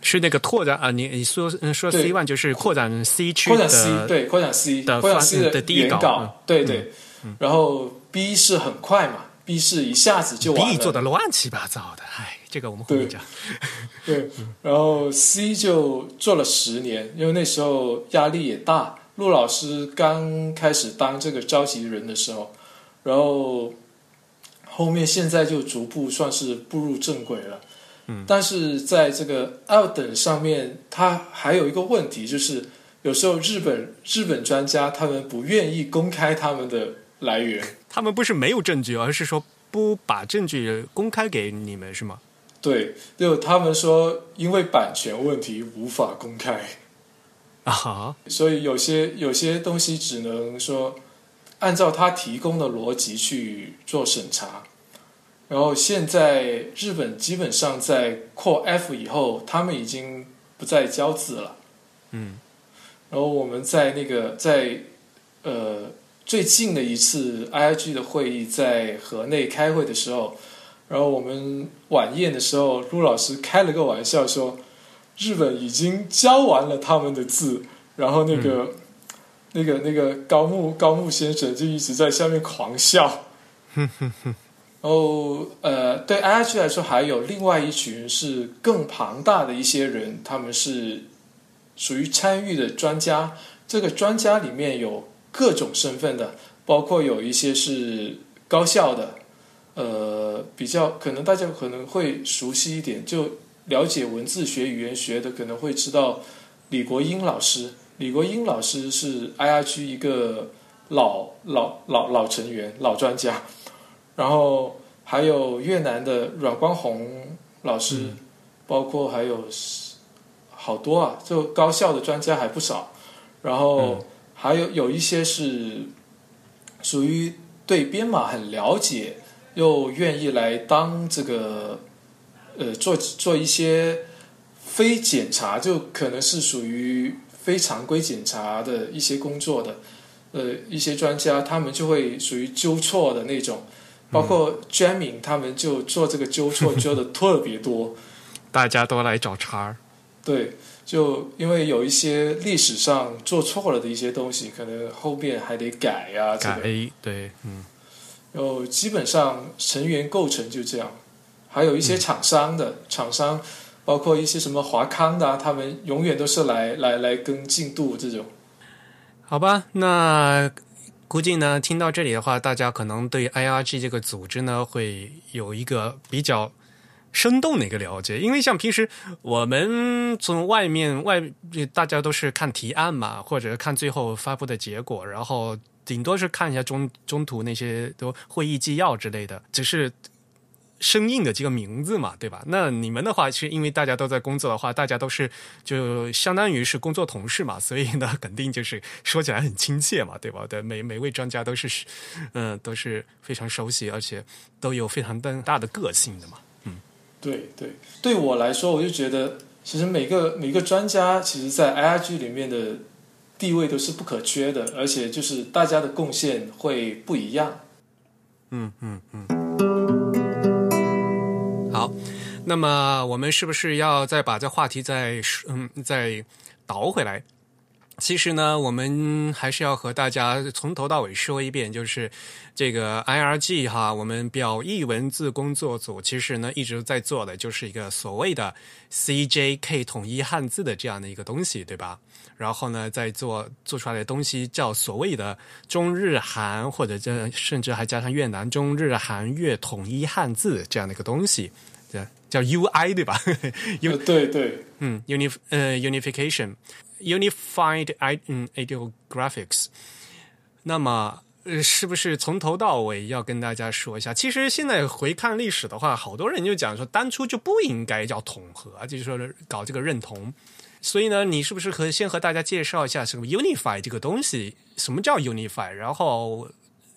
是那个拓展啊，你你说说 C one 就是扩展 C 区扩展 C 对扩展 C 的扩展 C 的第一稿，对对，然后 B 是很快嘛，B 是一下子就完了，B 做的乱七八糟的，哎，这个我们后面讲，对，然后 C 就做了十年，因为那时候压力也大。陆老师刚开始当这个召集人的时候，然后后面现在就逐步算是步入正轨了。嗯，但是在这个 L 等上面，他还有一个问题，就是有时候日本日本专家他们不愿意公开他们的来源。他们不是没有证据，而是说不把证据公开给你们，是吗？对，就他们说因为版权问题无法公开。啊，所以有些有些东西只能说按照他提供的逻辑去做审查。然后现在日本基本上在扩 F 以后，他们已经不再交字了。嗯，然后我们在那个在呃最近的一次 IIG 的会议在河内开会的时候，然后我们晚宴的时候，陆老师开了个玩笑说。日本已经教完了他们的字，然后那个、那个、那个高木高木先生就一直在下面狂笑。(laughs) 然后呃，对 IIG 来说，还有另外一群是更庞大的一些人，他们是属于参与的专家。这个专家里面有各种身份的，包括有一些是高校的，呃，比较可能大家可能会熟悉一点，就了解文字学、语言学的，可能会知道李国英老师。李国英老师是 IRG 一个老老老老成员、老专家，然后还有越南的阮光宏老师，包括还有好多啊，就高校的专家还不少，然后还有有一些是属于对编码很了解，又愿意来当这个呃做做一些非检查，就可能是属于。非常规检查的一些工作的，呃，一些专家他们就会属于纠错的那种，包括 Jamming 他们就做这个纠错 (laughs) 纠的特别多，大家都来找茬儿。对，就因为有一些历史上做错了的一些东西，可能后面还得改呀。改对，嗯。然后基本上成员构成就这样，还有一些厂商的厂商。包括一些什么华康的，他们永远都是来来来跟进度这种。好吧，那估计呢，听到这里的话，大家可能对 IRG 这个组织呢，会有一个比较生动的一个了解。因为像平时我们从外面外，大家都是看提案嘛，或者看最后发布的结果，然后顶多是看一下中中途那些都会议纪要之类的，只是。生硬的几个名字嘛，对吧？那你们的话，其实因为大家都在工作的话，大家都是就相当于是工作同事嘛，所以呢，肯定就是说起来很亲切嘛，对吧？对，每 (laughs) 每位专家都是，嗯，都是非常熟悉，而且都有非常大的个性的嘛。对对，对我来说，我就觉得其实每个每个专家，其实在 IRG 里面的地位都是不可缺的，而且就是大家的贡献会不一样。嗯嗯嗯。好，那么我们是不是要再把这话题再嗯再倒回来？其实呢，我们还是要和大家从头到尾说一遍，就是这个 IRG 哈，我们表意文字工作组其实呢一直在做的就是一个所谓的 CJK 统一汉字的这样的一个东西，对吧？然后呢，在做做出来的东西叫所谓的中日韩，或者这甚至还加上越南中日韩越统一汉字这样的一个东西。叫 UI 对吧？U (laughs) 对对，嗯，unif 呃 unification，unified unified ideographics。那么是不是从头到尾要跟大家说一下？其实现在回看历史的话，好多人就讲说，当初就不应该叫统合，就是说搞这个认同。所以呢，你是不是和先和大家介绍一下什么 unify 这个东西？什么叫 unify？然后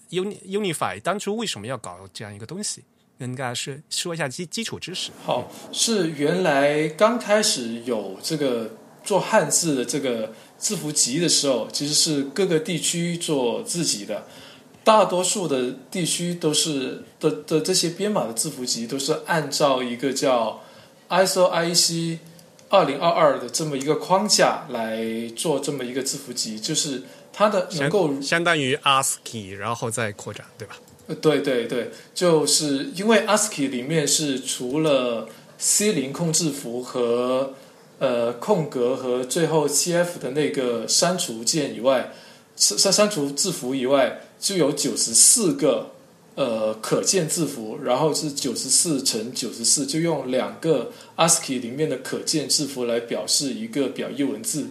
uni unify 当初为什么要搞这样一个东西？跟大家说说一下基基础知识。好，是原来刚开始有这个做汉字的这个字符集的时候，其实是各个地区做自己的。大多数的地区都是的的这些编码的字符集都是按照一个叫 ISO IEC 二零二二的这么一个框架来做这么一个字符集，就是它的能够相当于 ASCII，然后再扩展，对吧？对对对，就是因为 ASCII 里面是除了 C 零控制符和呃空格和最后 CF 的那个删除键以外，删删除字符以外，就有九十四个呃可见字符，然后是九十四乘九十四，就用两个 ASCII 里面的可见字符来表示一个表意文字，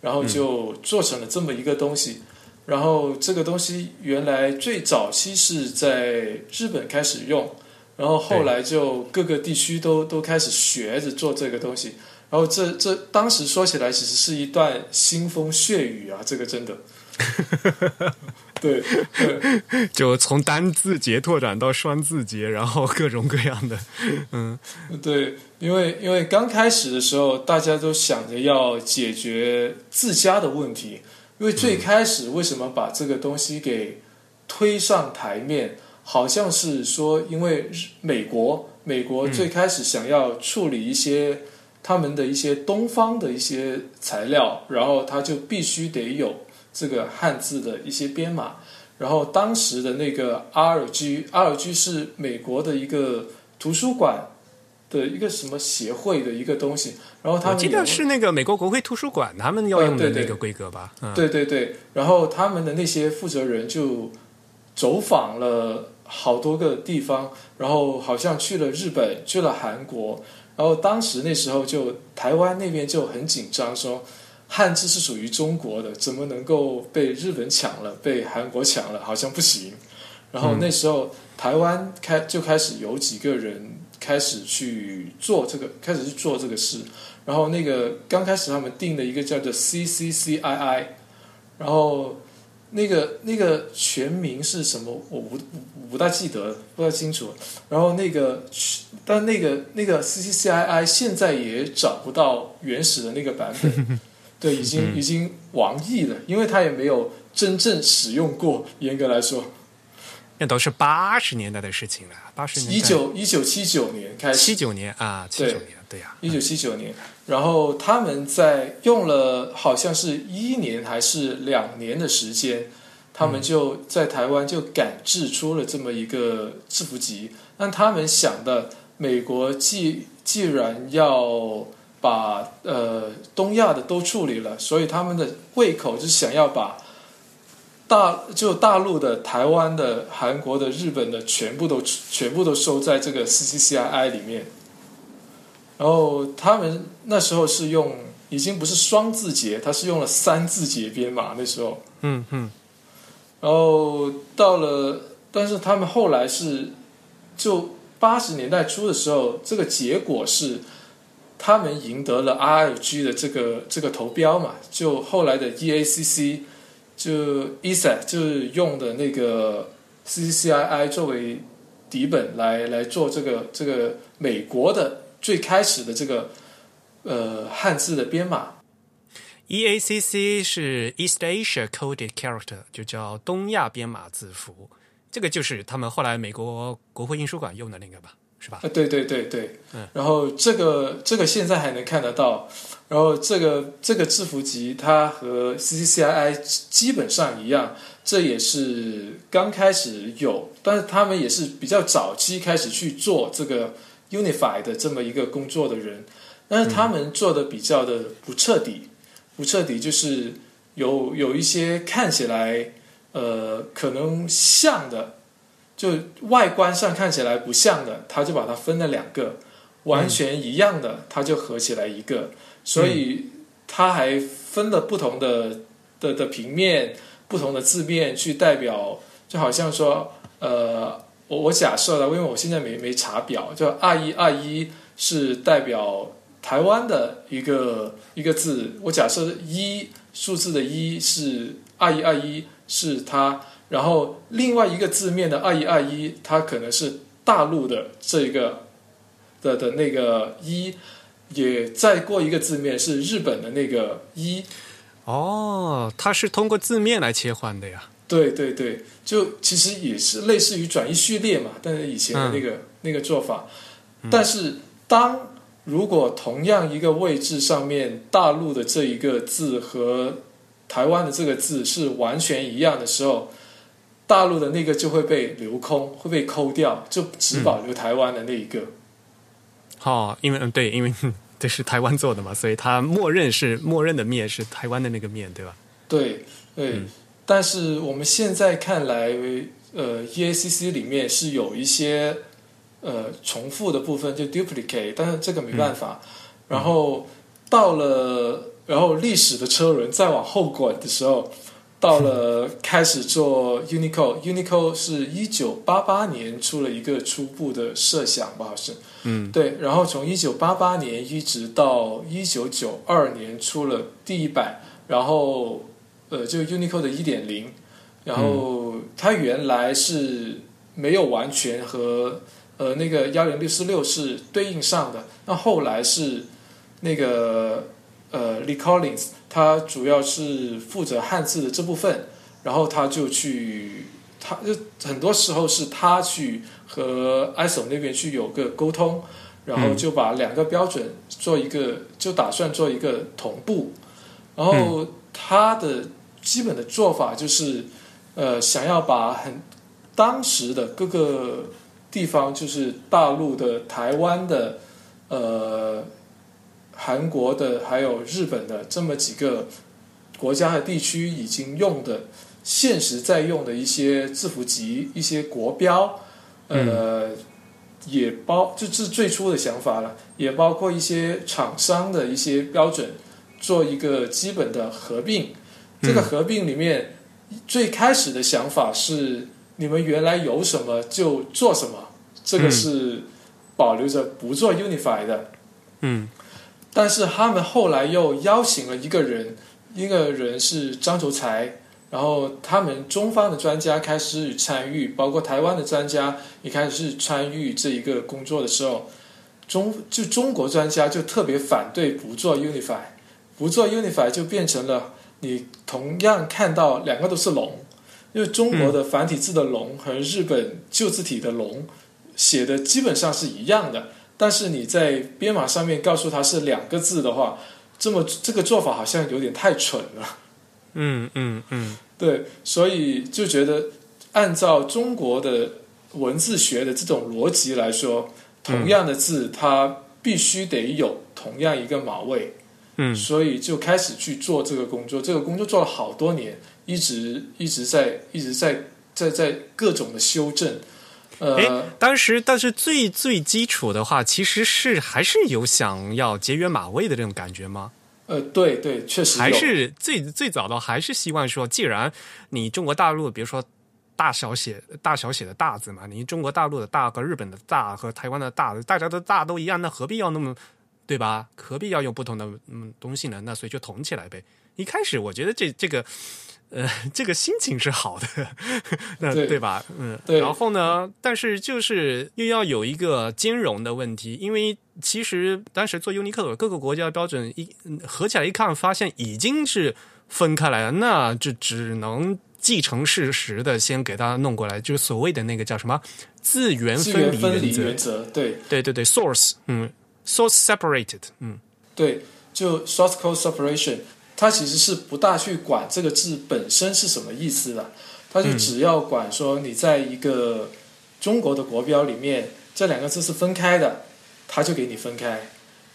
然后就做成了这么一个东西。然后这个东西原来最早期是在日本开始用，然后后来就各个地区都都开始学着做这个东西。然后这这当时说起来，其实是一段腥风血雨啊！这个真的，(laughs) 对，就从单字节拓展到双字节，然后各种各样的，嗯，对，因为因为刚开始的时候，大家都想着要解决自家的问题。因为最开始为什么把这个东西给推上台面，好像是说，因为美国美国最开始想要处理一些他们的一些东方的一些材料，然后他就必须得有这个汉字的一些编码。然后当时的那个 RG RG 是美国的一个图书馆的一个什么协会的一个东西，然后他我记得是那个美国国会图书馆他们要用的那个规格吧？嗯，对对对，然后他们的那些负责人就走访了好多个地方，然后好像去了日本，去了韩国，然后当时那时候就台湾那边就很紧张，说汉字是属于中国的，怎么能够被日本抢了，被韩国抢了，好像不行。然后那时候台湾开就开始有几个人开始去做这个，开始去做这个事。然后那个刚开始他们定的一个叫做 CCCII，然后那个那个全名是什么？我不不大记得，不太清楚。然后那个，但那个那个 CCCII 现在也找不到原始的那个版本，(laughs) 对，已经已经亡佚了，因为它也没有真正使用过。严格来说，那都是八十年代的事情了，八十年代一九一九七九年开始七，九年啊，七九对年，对呀、一九七九年，然后他们在用了好像是一年还是两年的时间，他们就在台湾就赶制出了这么一个制服集。那他们想的，美国既既然要把呃东亚的都处理了，所以他们的胃口就想要把大就大陆的、台湾的、韩国的、日本的全部都全部都收在这个 CCCII 里面。然后他们那时候是用已经不是双字节，他是用了三字节编码。那时候，嗯嗯，然后到了，但是他们后来是就八十年代初的时候，这个结果是他们赢得了 RFG 的这个这个投标嘛，就后来的 EACC 就 ESA 就是用的那个 CCCII 作为底本来来做这个这个美国的最开始的这个呃汉字的编码。EACC E 是 East Asia Coded Character，就叫东亚编码字符。这个就是他们后来美国国会印书馆用的那个吧，是吧？啊，对对对对，嗯然后这个这个现在还能看得到，然后这个这个字符集它和 CCCII 基本上一样，这也是刚开始有，但是他们也是比较早期开始去做这个 Unify 的这么一个工作的人，但是他们做的比较的不彻底，不彻底就是有有一些看起来呃可能像的。就外观上看起来不像的，他就把它分了两个；完全一样的，他就合起来一个。所以他还分了不同的的的平面、不同的字面去代表，就好像说，呃，我我假设了，因为我现在没没查表，就二一二一是代表台湾的一个一个字，我假设一数字的一是二一二一是它。然后另外一个字面的二一二一，它可能是大陆的这个的的那个一，也再过一个字面是日本的那个一。哦，它是通过字面来切换的呀。对对对，就其实也是类似于转移序列嘛，但是以前的那个、那个做法。但是当如果同样一个位置上面大陆的这一个字和台湾的这个字是完全一样的时候，大陆的那个就会被留空，会被抠掉，就只保留台湾的那一个。哦，因为嗯对，因为这是台湾做的嘛，所以它默认是默认的面是台湾的那个面，对吧？对对，但是我们现在看来，呃，EACC 里面是有一些呃重复的部分，就 duplicate，但是这个没办法。然后到了，然后历史的车轮再往后滚的时候，到了 (laughs) 开始做 Unicode，Unicode 是一九八八年出了一个初步的设想吧，好像。嗯，对，然后从一九八八年一直到一九九二年出了第一版，然后呃，就 Unicode 的一点零，然后它原来是没有完全和呃那个幺零六四六是对应上的，那后来是那个呃 Lee Collins，他主要是负责汉字的这部分，然后他就去，他就很多时候是他去和 ISO 那边去有个沟通，然后就把两个标准做一个，就打算做一个同步，然后他的基本的做法就是，呃，想要把很当时的各个地方，就是大陆的、台湾的、呃韩国的还有日本的这么几个国家和地区已经用的现实在用的一些字符集、一些国标，呃，也包就是最初的想法了，也包括一些厂商的一些标准，做一个基本的合并。这个合并里面，最开始的想法是你们原来有什么就做什么，这个是保留着不做 Unify 的。嗯。但是他们后来又邀请了一个人，一个人是张卓才，然后他们中方的专家开始参与，包括台湾的专家也开始参与这一个工作的时候，中就中国专家就特别反对不做 Unify，不做 Unify 就变成了你同样看到两个都是龙，因为中国的繁体字的龙和日本旧字体的龙写的基本上是一样的。但是你在编码上面告诉它是两个字的话，这么这个做法好像有点太蠢了。嗯嗯嗯对，所以就觉得按照中国的文字学的这种逻辑来说，同样的字它必须得有同样一个码位，嗯所以就开始去做这个工作。这个工作做了好多年，一直一直在一直在在在各种的修正。呃诶，当时但是最最基础的话，其实是还是有想要节约马位的这种感觉吗？呃，对对，确实还是最最早的还是希望说，既然你中国大陆，比如说大小写大小写的大字嘛，你中国大陆的大和日本的大和台湾的大，大家的大都一样，那何必要那么对吧？何必要用不同的嗯东西呢？那所以就统起来呗。一开始我觉得这这个。呃，这个心情是好的，(laughs) 那对对吧？嗯，对然后呢，但是就是又要有一个兼容的问题，因为其实当时做 Unicode 各个国家的标准一嗯合起来一看，发现已经是分开来了，那就只能继承事实的先给它弄过来，就是所谓的那个叫什么自源资分离源分离原则。原则，对对对对，source，嗯，source separated，嗯。对，就 source code separation，它其实是不大去管这个字本身是什么意思的，它就只要管说你在一个中国的国标里面，这两个字是分开的，它就给你分开；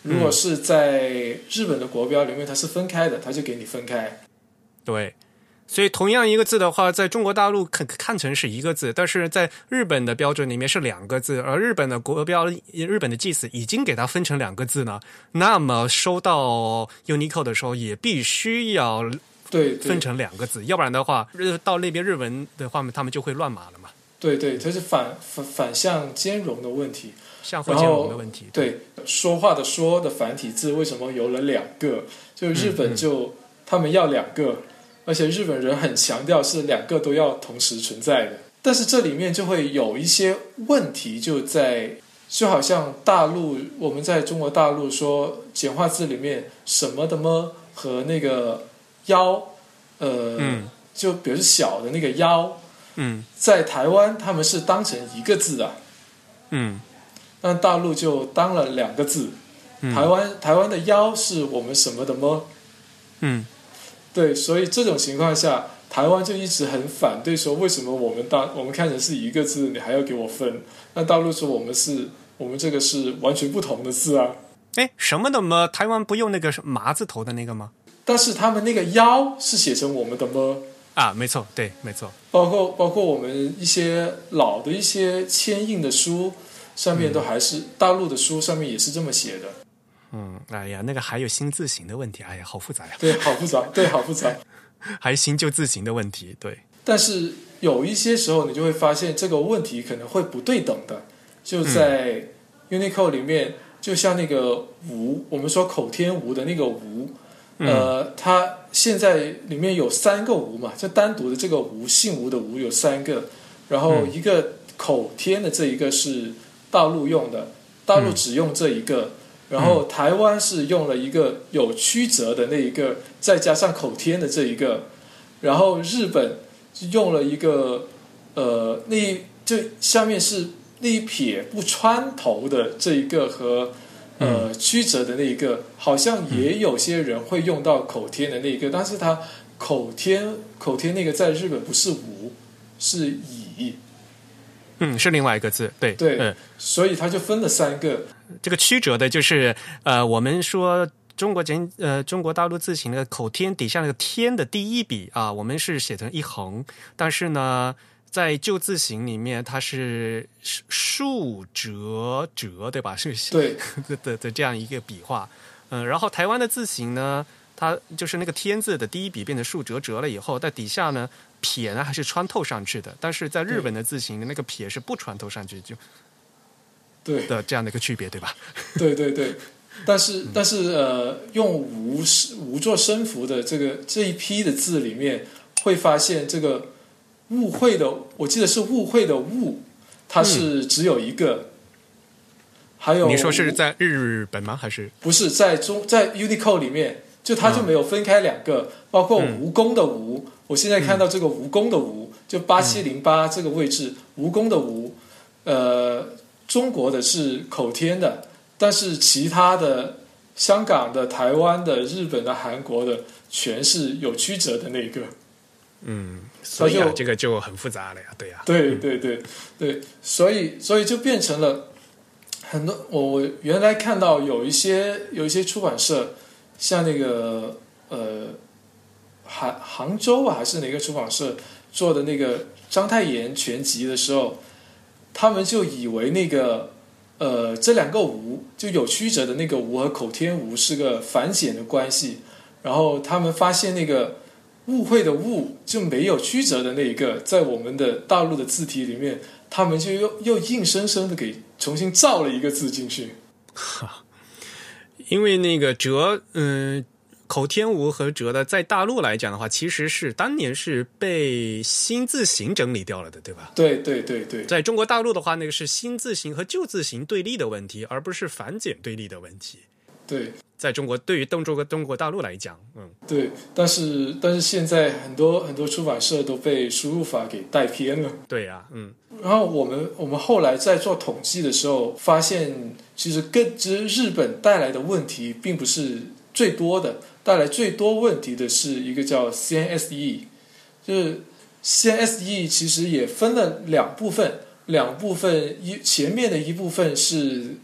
如果是在日本的国标里面，它是分开的，它就给你分开。对。所以同样一个字的话，在中国大陆看看成是一个字，但是在日本的标准里面是两个字，而日本的国标、日本的祭祀已经给它分成两个字呢。那么收到 Unicode 的时候，也必须要对对分成两个字，要不然的话，日到那边日文的话，他们就会乱码了嘛，对对，它是反反反向兼容的问题。相互兼容的问题。对，说话的“说”的繁体字为什么有了两个？就日嗯本就、他们要两个，而且日本人很强调是两个都要同时存在的。但是这里面就会有一些问题，就在就好像大陆我们在中国大陆说简化字里面什么的么和那个幺，呃，嗯就比如小的那个幺，嗯在台湾他们是当成一个字的。嗯但大陆就当了两个字，嗯台湾台湾的幺是我们什么的么？嗯对，所以这种情况下，台湾就一直很反对说，为什么我们大我们看成是一个字，你还要给我分？那大陆说我们是我们这个是完全不同的字啊，哎，什么的么？台湾不用那个麻字头的那个吗？但是他们那个腰是写成我们的么？啊，没错，对，没错。包括包括我们一些老的一些签印的书，上面都还是、大陆的书上面也是这么写的。嗯，哎呀，那个还有新字形的问题，哎呀，好复杂呀，对，好复杂，(laughs) 对，好复杂。还新旧字形的问题，对，但是有一些时候，你就会发现这个问题可能会不对等的。就在 Unicode 里面，就像那个“无”，我们说口天无的那个“无”，呃，它现在里面有三个“无”嘛，就单独的这个“无”，姓吴的“吴”有三个，然后一个口天的这一个是大陆用的，大陆只用这一个。然后台湾是用了一个有曲折的那一个，再加上口天的这一个，然后日本用了一个呃，那一就下面是那一撇不穿头的这一个和呃曲折的那一个，好像也有些人会用到口天的那一个，但是它口天口天那个在日本不是无，是乙，嗯，是另外一个字，对对，嗯，所以它就分了三个。这个曲折的就是呃，我们说。中国简呃，中国大陆字形的口天底下那个“天”的第一笔啊，我们是写成一横，但是呢，在旧字形里面，它是竖折折，对吧？是对 (laughs) 的的这样一个笔画。嗯，然后台湾的字形呢，它就是那个“天”字的第一笔变成竖折折了以后，在底下呢，撇呢还是穿透上去的，但是在日本的字形那个撇是不穿透上去，就对的这样的一个区别，对吧？对对对。(laughs) 但是，但是，呃，用无无作声符的这个这一批的字里面，会发现这个误会的，我记得是误会的误，它是只有一个。还有你说是在日本吗？还是不是在中在 Unicode 里面，就它就没有分开两个，包括蜈蚣的蜈，我现在看到这个蜈蚣的蜈，就八七零八这个位置，蜈蚣的蜈，呃，中国的是口天的。但是其他的香港的、台湾的、日本的、韩国的，全是有曲折的那个。嗯，所以啊，这个就很复杂了呀，对呀。对对对对，所以所以就变成了很多。我我原来看到有一些有一些出版社，像那个呃杭杭州啊，还是哪个出版社做的那个章太炎全集的时候，他们就以为那个。呃，这两个无就有曲折的那个无和口天无是个反简的关系，然后他们发现那个误会的误就没有曲折的那一个，在我们的大陆的字体里面，他们就又又硬生生的给重新造了一个字进去，哈，因为那个折，嗯。口天吴和哲的，在大陆来讲的话，其实是当年是被新字形整理掉了的，对吧？对对对对，在中国大陆的话，那个是新字形和旧字形对立的问题，而不是繁简对立的问题。对，在中国，对于东中国中国大陆来讲，嗯，对，但是但是现在很多很多出版社都被输入法给带偏了。对呀，嗯。然后我们我们后来在做统计的时候，发现其实跟其实日本带来的问题并不是最多的。带来最多问题的是一个叫 CNSE，就是 CNSE 其实也分了两部分，两部分一前面的一部分是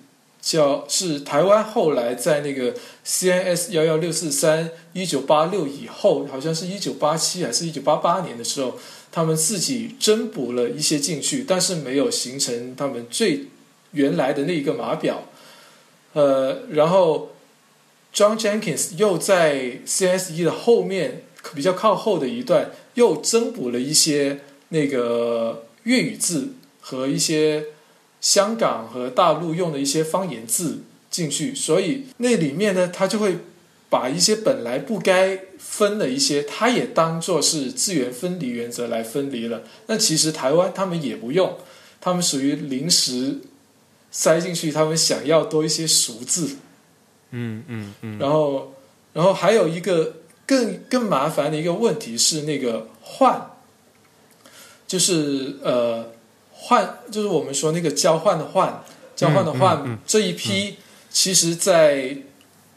叫是台湾后来在那个 CNS 幺幺六四三一九八六以后，好像是一九八七还是一九八八年的时候，他们自己增补了一些进去，但是没有形成他们最原来的那一个码表，呃，然后。John Jenkins 又在 CSE 的后面比较靠后的一段又增补了一些那个粤语字和一些香港和大陆用的一些方言字进去，所以那里面呢，他就会把一些本来不该分的一些，他也当做是资源分离原则来分离了。那其实台湾他们也不用，他们属于临时塞进去，他们想要多一些熟字。嗯嗯嗯，然后，然后还有一个更更麻烦的一个问题是那个换，就是呃换，就是我们说那个交换的换，交换的换这一批，其实，在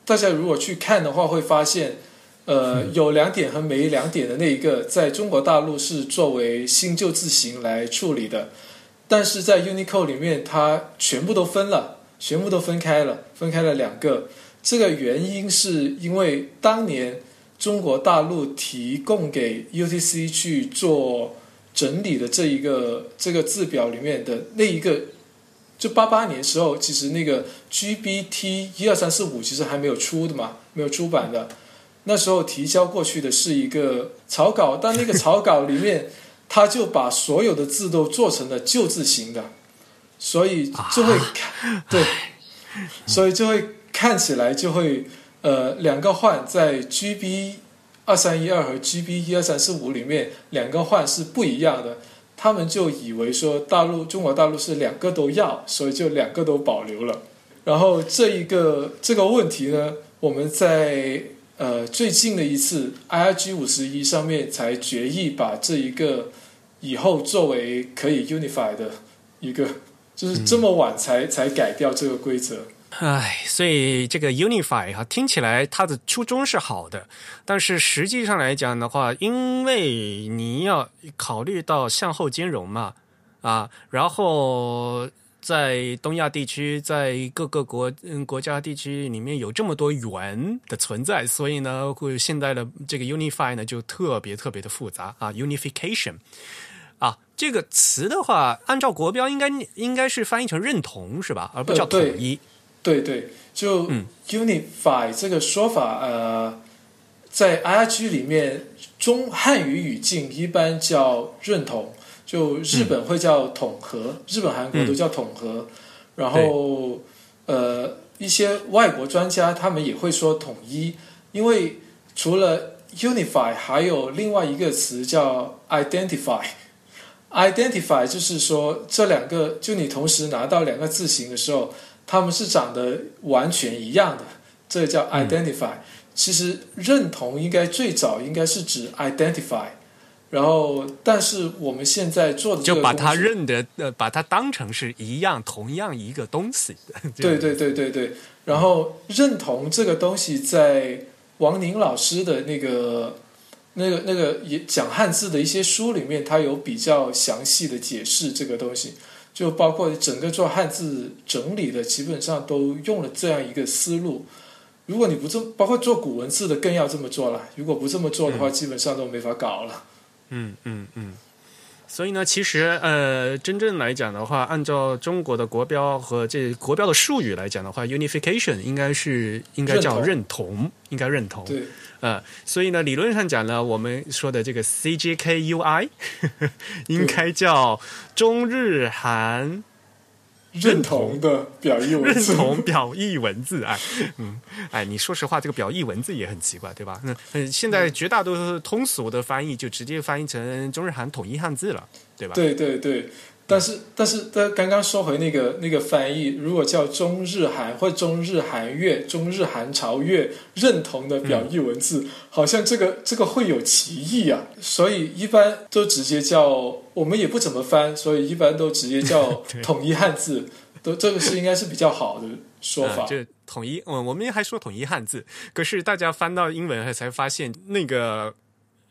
大家如果去看的话，会发现，呃，有两点和没两点的那一个，在中国大陆是作为新旧字形来处理的，但是在 Unicode 里面，它全部都分了，全部都分开了，分开了两个。这个原因是因为当年中国大陆提供给 UTC 去做整理的这一个这个字表里面的那一个，就八八年时候，其实那个 GBT 一二三四五其实还没有出的嘛，没有出版的。那时候提交过去的是一个草稿，但那个草稿里面，他就把所有的字都做成了旧字形的，所以就会看对，所以就会。看起来就会，呃，两个换在 GB 二三一二和 GB 一二三四五里面，两个换是不一样的。他们就以为说大陆中国大陆是两个都要，所以就两个都保留了。然后这一个这个问题呢，我们在呃最近的一次 IRG 五十一上面才决议把这一个以后作为可以 unify 的一个，就是这么晚才才改掉这个规则。唉，所以这个 unify 哈，听起来它的初衷是好的，但是实际上来讲的话，因为你要考虑到向后兼容嘛，啊，然后。在东亚地区，在各个国嗯国家地区里面有这么多元的存在，所以呢，会现在的这个 unify 呢就特别特别的复杂啊，unification 啊这个词的话，按照国标应该应该是翻译成认同是吧，而不叫统一。对对，就 unify 这个说法，呃，在 IRG 里面中汉语语境一般叫认同。就日本会叫统合，日本、韩国都叫统合，然后呃，一些外国专家他们也会说统一，因为除了 unify，还有另外一个词叫 identify，identify 就是说这两个，就你同时拿到两个字形的时候，他们是长得完全一样的，这叫 identify。其实认同应该最早应该是指 identify。然后，但是我们现在做的就把它认得，呃，把它当成是一样、同样一个东西。(laughs) 对对对对对。然后认同这个东西，在王宁老师的那个、那个、那个也讲汉字的一些书里面，他有比较详细的解释这个东西。就包括整个做汉字整理的，基本上都用了这样一个思路。如果你不这么，包括做古文字的，更要这么做了。如果不这么做的话，基本上都没法搞了。嗯嗯嗯，所以呢，其实呃，真正来讲的话，按照中国的国标和这国标的术语来讲的话，unification 应该是应该叫认同，应该认同。对，呃，所以呢，理论上讲呢，我们说的这个 CJKUI (laughs) 应该叫中日韩。认同的表意文字，认同表意文字，哎，嗯，哎，你说实话，这个表意文字也很奇怪，对吧？嗯，现在绝大多数通俗的翻译就直接翻译成中日韩统一汉字了，对吧？对对对。但是，但是，但刚刚说回那个那个翻译，如果叫中日韩或中日韩越、中日韩朝越认同的表意文字，好像这个这个会有歧义啊，所以一般都直接叫，我们也不怎么翻，所以一般都直接叫 (laughs) 统一汉字，都这个是应该是比较好的说法。就统一，嗯，我们还说统一汉字，可是大家翻到英文才发现那个。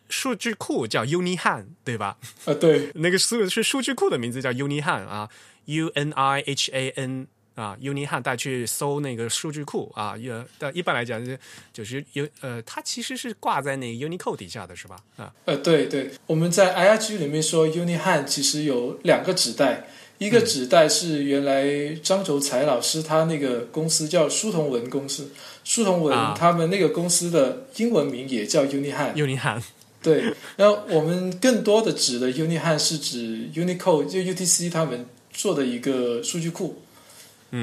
数据库叫 UniHan，对吧？啊，对，那个数是数据库的名字叫 UniHan 啊，U N I H A N 啊，UniHan，大家去搜那个数据库啊，呃，但一般来讲就就是有呃，它其实是挂在那个 Unicode 底下的是吧？啊，呃，对对，我们在 IRG 里面说 UniHan 其实有两个纸袋，一个纸袋是原来张轴才老师他那个公司叫书同文公司，书同文他们那个公司的英文名也叫 UniHan，UniHan。对，然后我们更多的指的 UniHan 是指 Unicode，就 UTC 他们做的一个数据库，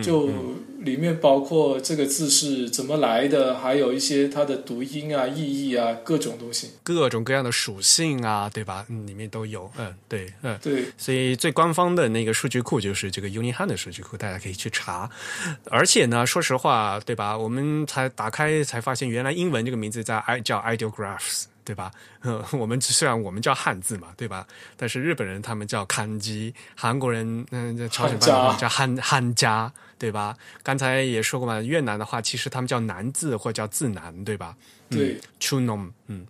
就里面包括这个字是怎么来的，还有一些它的读音啊、意义啊，各种东西，各种各样的属性啊，对吧？嗯，里面都有。嗯，对，嗯，对。所以最官方的那个数据库就是这个 UniHan 的数据库，大家可以去查。而且呢，说实话，对吧？我们才打开才发现，原来英文这个名字在 i 叫 Ideographs。对吧？嗯，(laughs) 我们虽然我们叫汉字嘛，对吧？但是日本人他们叫汉基，韩国人嗯，朝鲜半岛叫汉汉家，对吧？刚才也说过嘛，越南的话其实他们叫南字或叫字南，对吧？对，Chunom，嗯，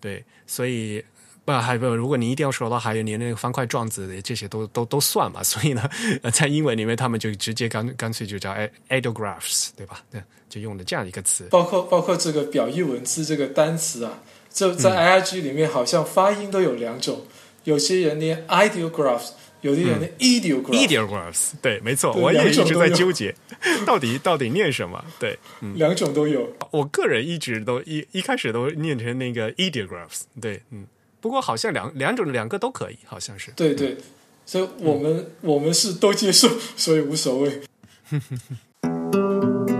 对，所以不还不，如果你一定要说的话，还有你那个方块状子这些都都都算嘛。(laughs) 所以呢，在英文里面他们就直接干干脆就叫 ideographs，对吧？对，就用的这样一个词。包括包括这个表意文字这个单词啊。就在 IIG 里面，好像发音都有两种，有些人念 ideographs，有的人念 ideographs。对，没错，我也一直在纠结，(laughs) 到底到底念什么？对，两种都有。我个人一直都一一开始都念成那个 ideographs。对，嗯，不过好像两两种两个都可以，好像是。对对，所以我们我们是都接受，所以无所谓。(laughs)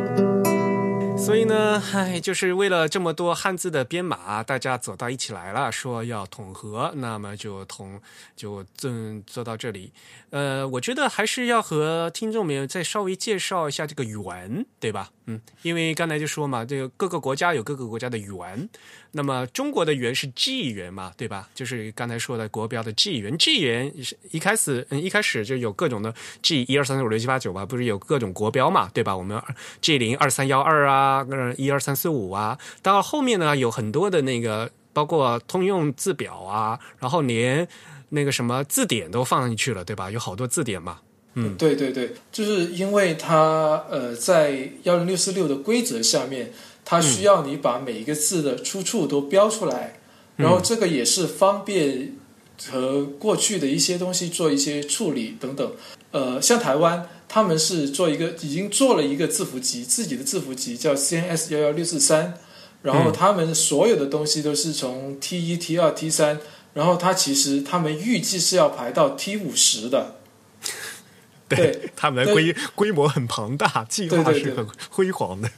所以呢，唉，就是为了这么多汉字的编码，大家走到一起来了，说要统合，那么就统就正做到这里。呃，我觉得还是要和听众们再稍微介绍一下这个语文，对吧？嗯，因为刚才就说嘛，这个各个国家有各个国家的语文。那么中国的元是 G 元嘛，对吧？就是刚才说的国标的 G 元，G 元一开始嗯一开始就有各种的 G 一二三四五六七八九吧，不是有各种国标嘛，对吧？我们 G 零二三幺二啊，一二三四五啊，到后面呢有很多的那个，包括通用字表啊，然后连那个什么字典都放进去了，对吧？有好多字典嘛。嗯，对对对，就是因为它呃，在幺零六四六的规则下面，它需要你把每一个字的出处都标出来，然后这个也是方便和过去的一些东西做一些处理等等。呃，像台湾，他们是做一个已经做了一个字符集，自己的字符集叫 CNS 幺幺六四三，然后他们所有的东西都是从 T 一、T 二、T 三，然后它其实他们预计是要排到 T 五十的。对他们的规规模很庞大，计划是很辉煌的。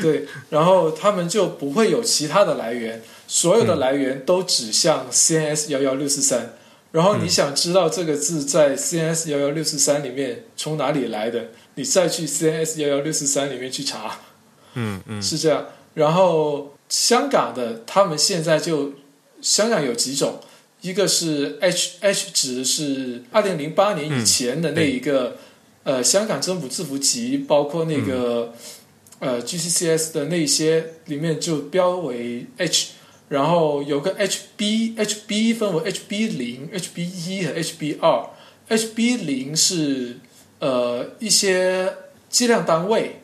对，然后他们就不会有其他的来源，所有的来源都指向 CNS 幺幺六四三。然后你想知道这个字在 CNS 幺幺六四三里面从哪里来的，你再去 CNS 幺幺六四三里面去查。嗯嗯，(laughs) 是这样。然后香港的他们现在就香港有几种。一个是 H H 值是二零零八年以前的那一个，呃，香港政府字符集，包括那个呃 G C C S 的那些里面就标为 H，然后有个 H B H B 分为 H B 零、H B 一和 H B 二，H B 零是呃一些计量单位，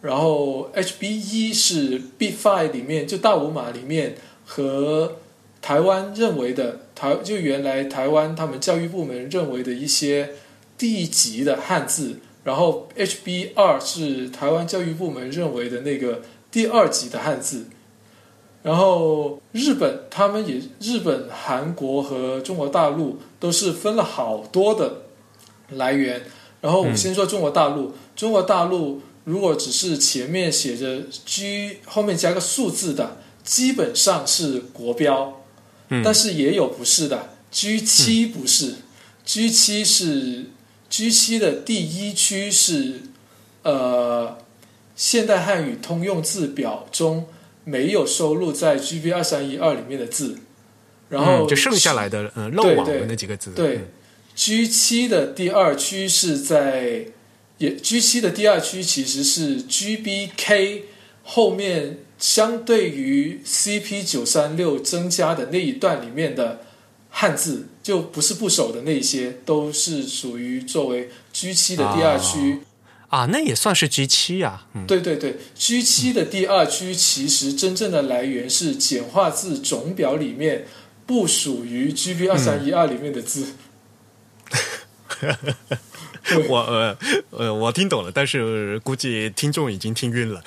然后 H B 一是 B five 里面就大五码里面和。台湾认为的台就原来台湾他们教育部门认为的一些地级的汉字，然后 HB 二是台湾教育部门认为的那个第二级的汉字，然后日本他们也日本、韩国和中国大陆都是分了好多的来源，然后我们先说中国大陆，中国大陆如果只是前面写着 G 后面加个数字的，基本上是国标。但是也有不是的，G 七不是，G 七是 G 七的第一区是呃现代汉语通用字表中没有收录在 GB 二三一二里面的字，然后就剩下来的嗯漏网的那几个字。对，G 七的第二区是在也 G 七的第二区其实是 GBK 后面。相对于 CP 九三六增加的那一段里面的汉字，就不是部首的那些，都是属于作为 G 七的第二区啊，那也算是 G 七呀。对对对，G 七的第二区其实真正的来源是简化字总表里面不属于 GB 二三一二里面的字。(laughs) (laughs) (laughs) (laughs) 我呃呃，我听懂了，但是估计听众已经听晕了。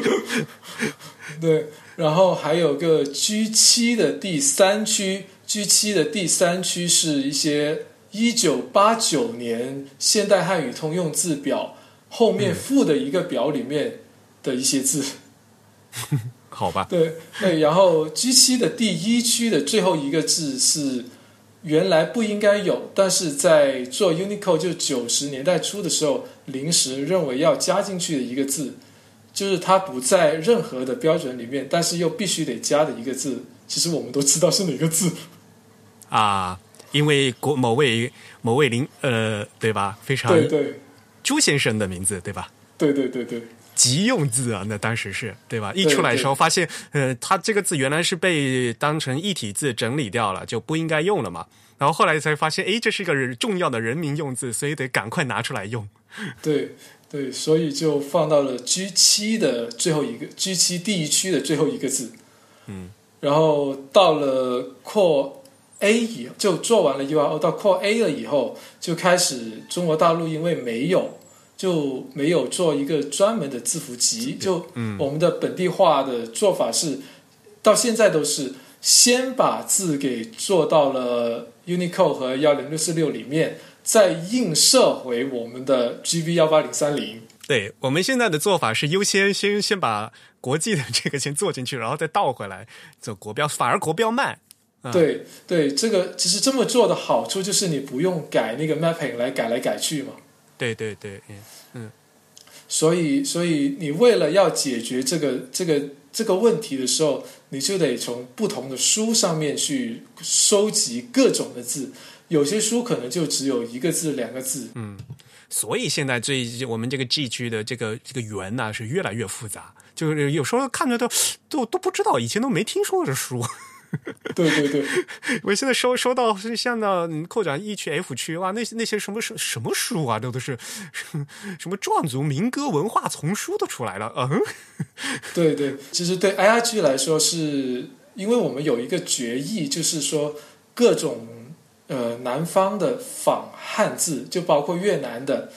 (laughs) 对，然后还有个 G 七的第三区，G 七的第三区是一些一九八九年现代汉语通用字表后面附的一个表里面的一些字。(laughs) 好吧。对对，然后 G 七的第一区的最后一个字是。原来不应该有，但是在做 Unicode 就九十年代初的时候，临时认为要加进去的一个字，就是它不在任何的标准里面，但是又必须得加的一个字。其实我们都知道是哪个字啊，因为国某位某位林呃，对吧？非常对对，朱先生的名字对吧？对对对对。急用字啊，那当时是对吧？一出来的时候发现，呃，他这个字原来是被当成一体字整理掉了，就不应该用了嘛。然后后来才发现，哎，这是一个重要的人民用字，所以得赶快拿出来用。对对，所以就放到了 G 七的最后一个 G 七第一区的最后一个字。嗯，然后到了扩 A 以就做完了 URO，到扩 A 了以后，就开始中国大陆因为没有。就没有做一个专门的字符集，就我们的本地化的做法是，到现在都是先把字给做到了 Unicode 和幺零六四六里面，再映射回我们的 GB 幺八零三零。对我们现在的做法是优先先先把国际的这个先做进去，然后再倒回来走国标，反而国标慢。对对，这个其实这么做的好处就是你不用改那个 mapping 来改来改去嘛。对对对，嗯嗯，所以所以你为了要解决这个这个这个问题的时候，你就得从不同的书上面去收集各种的字，有些书可能就只有一个字两个字，嗯，所以现在最我们这个 G 区的这个这个圆呢是越来越复杂，就是有时候看着都都都不知道，以前都没听说过这书。对 (laughs) 对对，(laughs) 我现在收收到是像到扩展 E 区 F 区哇，那些那些什么什什么书啊，这都是 (laughs) 什么壮族民歌文化丛书都出来了。嗯，对对，其实对 IRG 来说，是因为我们有一个决议，就是说各种呃南方的仿汉字，就包括越南的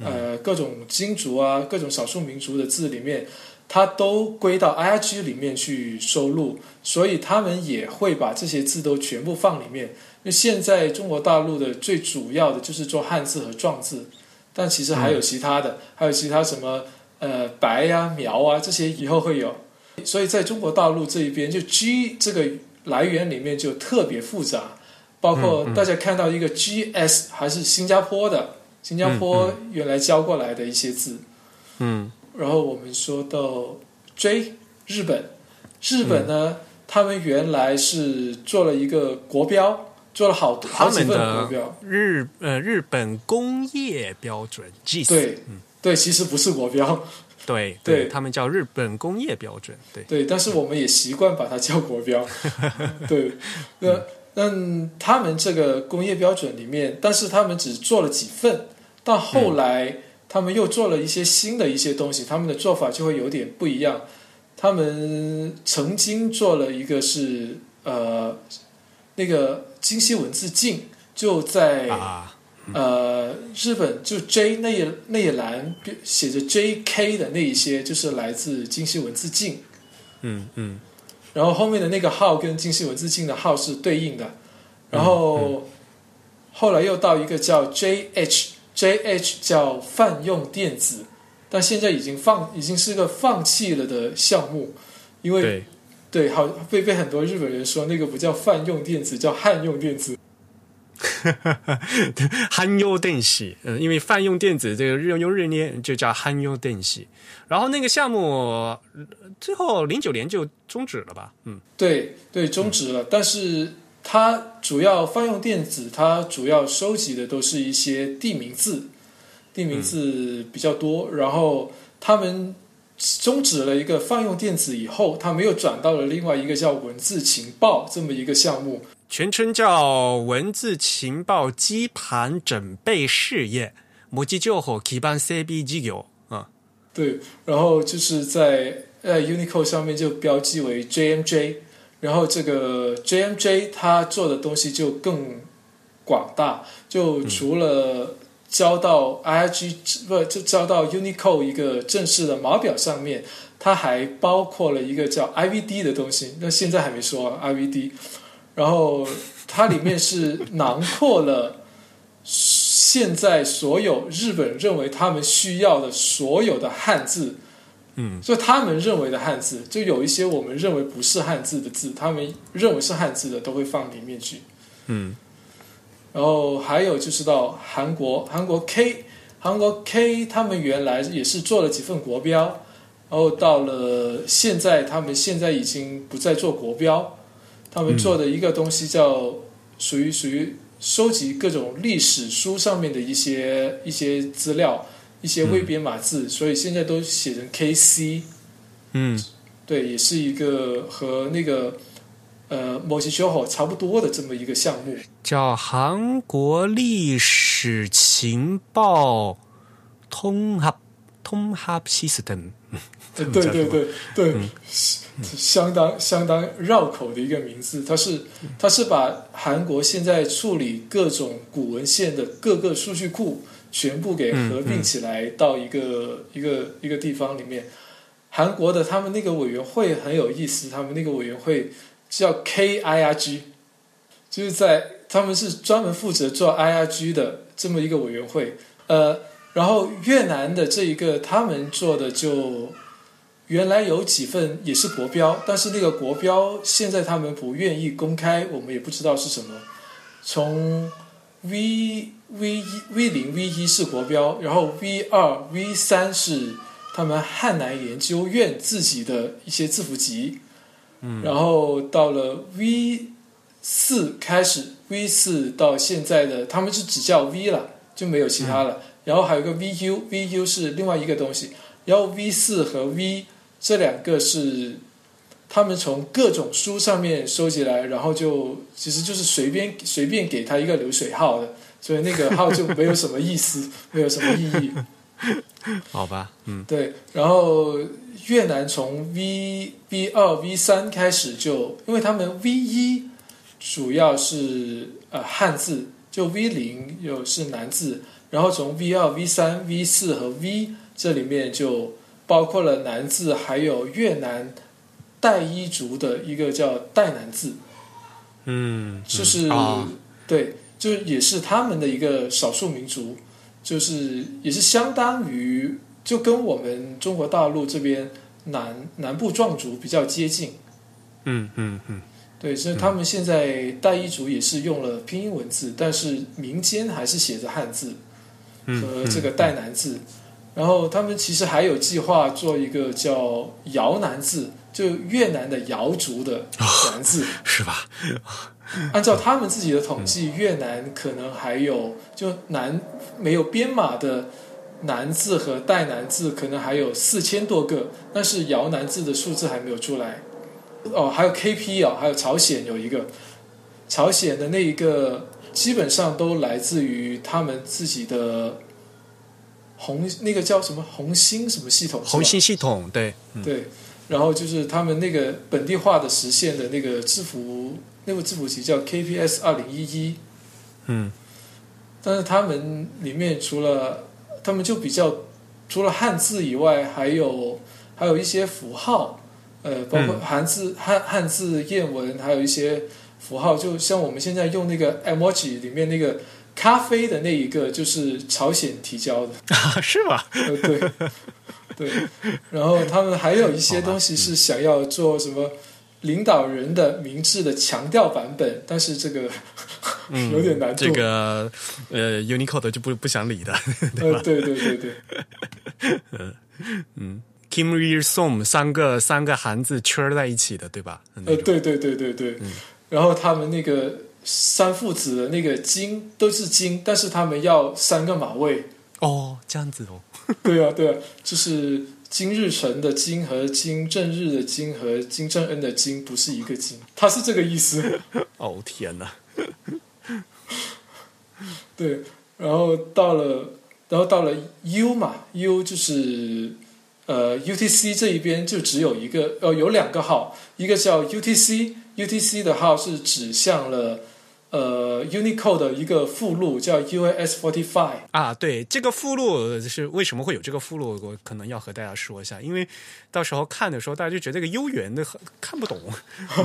呃各种金族啊、各种少数民族的字里面。它都归到 IIG 里面去收录，所以他们也会把这些字都全部放里面。那现在中国大陆的最主要的就是做汉字和壮字，但其实还有其他的，还有其他什么呃白呀、苗啊这些以后会有。所以在中国大陆这一边，就 G 这个来源里面就特别复杂，包括大家看到一个 GS 还是新加坡的，新加坡原来教过来的一些字，嗯。然后我们说到 J 日本，日本呢，他们原来是做了一个国标，做了好好几份国标。日呃日本工业标准 G 对，对，其实不是国标。(laughs) 对对，他们叫日本工业标准。对对，但是我们也习惯把它叫国标。(laughs) 对，那那他们这个工业标准里面，但是他们只做了几份，到后来。他们又做了一些新的一些东西，他们的做法就会有点不一样。他们曾经做了一个是呃那个精细文字镜，就在呃日本就 J 那一那一栏写着 J.K 的那一些，就是来自精细文字镜。嗯嗯。然后后面的那个号跟精细文字镜的号是对应的。然后后来又到一个叫 J.H。J H 叫泛用电子，但现在已经放已经是个放弃了的项目，因为对好被被很多日本人说那个不叫泛用电子，叫汉用电子。(laughs) 汉用电子，嗯，因为泛用电子这个日用日念就叫汉用电子，然后那个项目最后零九年就终止了吧？嗯，对对，终止了，但是。它主要泛用电子，它主要收集的都是一些地名字，地名字比较多。然后他们终止了一个泛用电子以后，他们又转到了另外一个叫文字情报这么一个项目，全称叫文字情报基盘准备事业。模基就和基盘 CB 机构啊，对，然后就是在呃 Unicode 上面就标记为 JMJ。然后这个 JMJ 它做的东西就更广大，就除了交到 IRG 不就交到 Unicode 一个正式的码表上面，它还包括了一个叫 IVD 的东西。那现在还没说 IVD，然后它里面是囊括了现在所有日本认为他们需要的所有的汉字。嗯，所以他们认为的汉字，就有一些我们认为不是汉字的字，他们认为是汉字的都会放里面去。嗯，然后还有就是到韩国，韩国 K，韩国 K，他们原来也是做了几份国标，然后到了现在，他们现在已经不再做国标，他们做的一个东西叫属于属于收集各种历史书上面的一些一些资料。一些未编码字，所以现在都写成 KC。嗯，对，也是一个和那个呃某些修好差不多的这么一个项目，叫韩国历史情报通合通合 system。对 (laughs) 对对对对，相当相当绕口的一个名字。它是它是把韩国现在处理各种古文献的各个数据库。全部给合并起来到一个一个一个地方里面。韩国的他们那个委员会很有意思，他们那个委员会叫 KIRG，就是在他们是专门负责做 IRG 的这么一个委员会。呃，然后越南的这一个他们做的就原来有几份也是国标，但是那个国标现在他们不愿意公开，我们也不知道是什么。从 V V 一 V 零 V 一是国标，然后 V 二 V 三是他们汉南研究院自己的一些字符集，嗯，然后到了 V 四开始，V 四到现在的他们是只叫 V 了，就没有其他了。然后还有个 VU，VU 是另外一个东西。然后 V 四和 V 这两个是他们从各种书上面收集来，然后就其实就是随便随便给他一个流水号的，所以那个号就没有什么意思，(laughs) 没有什么意义。好吧，嗯，对，然后越南从 V V 二 V 三开始就，因为他们 V 一主要是呃汉字，就 V 零有是南字，然后从 V 二 V 三 V 四和 V 这里面就包括了南字，还有越南傣彝族的一个叫傣南字，嗯，就是、啊。对，就也是他们的一个少数民族，就是也是相当于就跟我们中国大陆这边南南部壮族比较接近。嗯嗯嗯，对，所以他们现在傣彝族也是用了拼音文字，但是民间还是写着汉字嗯和这个傣南字。然后他们其实还有计划做一个叫瑶南字，就越南的瑶族的南字。(laughs) 是吧？按照他们自己的统计，越南可能还有就南没有编码的南字和代南字，可能还有四千多个，但是瑶南字的数字还没有出来。哦，还有 KP 啊、还有朝鲜有一个，朝鲜的那一个基本上都来自于他们自己的红那个叫什么红星什么系统？红星系统，对，嗯对，然后就是他们那个本地化的实现的那个字符，那部字符集叫 KPS 二零一一，嗯。但是他们里面除了他们就比较除了汉字以外，还有还有一些符号，呃，包括嗯。汉字、汉汉字谚文，还有一些符号，就像我们现在用那个 emoji 里面那个咖啡的那一个，就是朝鲜提交的。啊，(laughs) 是吗？呃，对，对，然后他们还有一些东西是想要做什么领导人的明智的强调版本，但是这个嗯，(laughs) 有点难度。这个呃，Unicode 就不不想理的。呃，对对对对，(laughs) Kim Il Sung 三个三个韩字圈在一起的，对吧？那呃，对对对对对。对，然后他们那个三父子的那个金都是金，但是他们要三个马位，哦，这样子哦，(laughs) 对啊对啊，就是金日成的金和金正日的金和金正恩的金不是一个金，他是这个意思。(laughs) 哦天哪，(laughs) 对，然后到了，然后到了 U 嘛，U 就是呃 UTC 这一边就只有一个，呃有两个号，一个叫 UTC，UTC 的号是指向了呃 Unicode 的一个附录叫 UAS forty five。啊，对，这个附录是为什么会有这个附录？我可能要和大家说一下，因为到时候看的时候，大家就觉得这个悠远的很看不懂。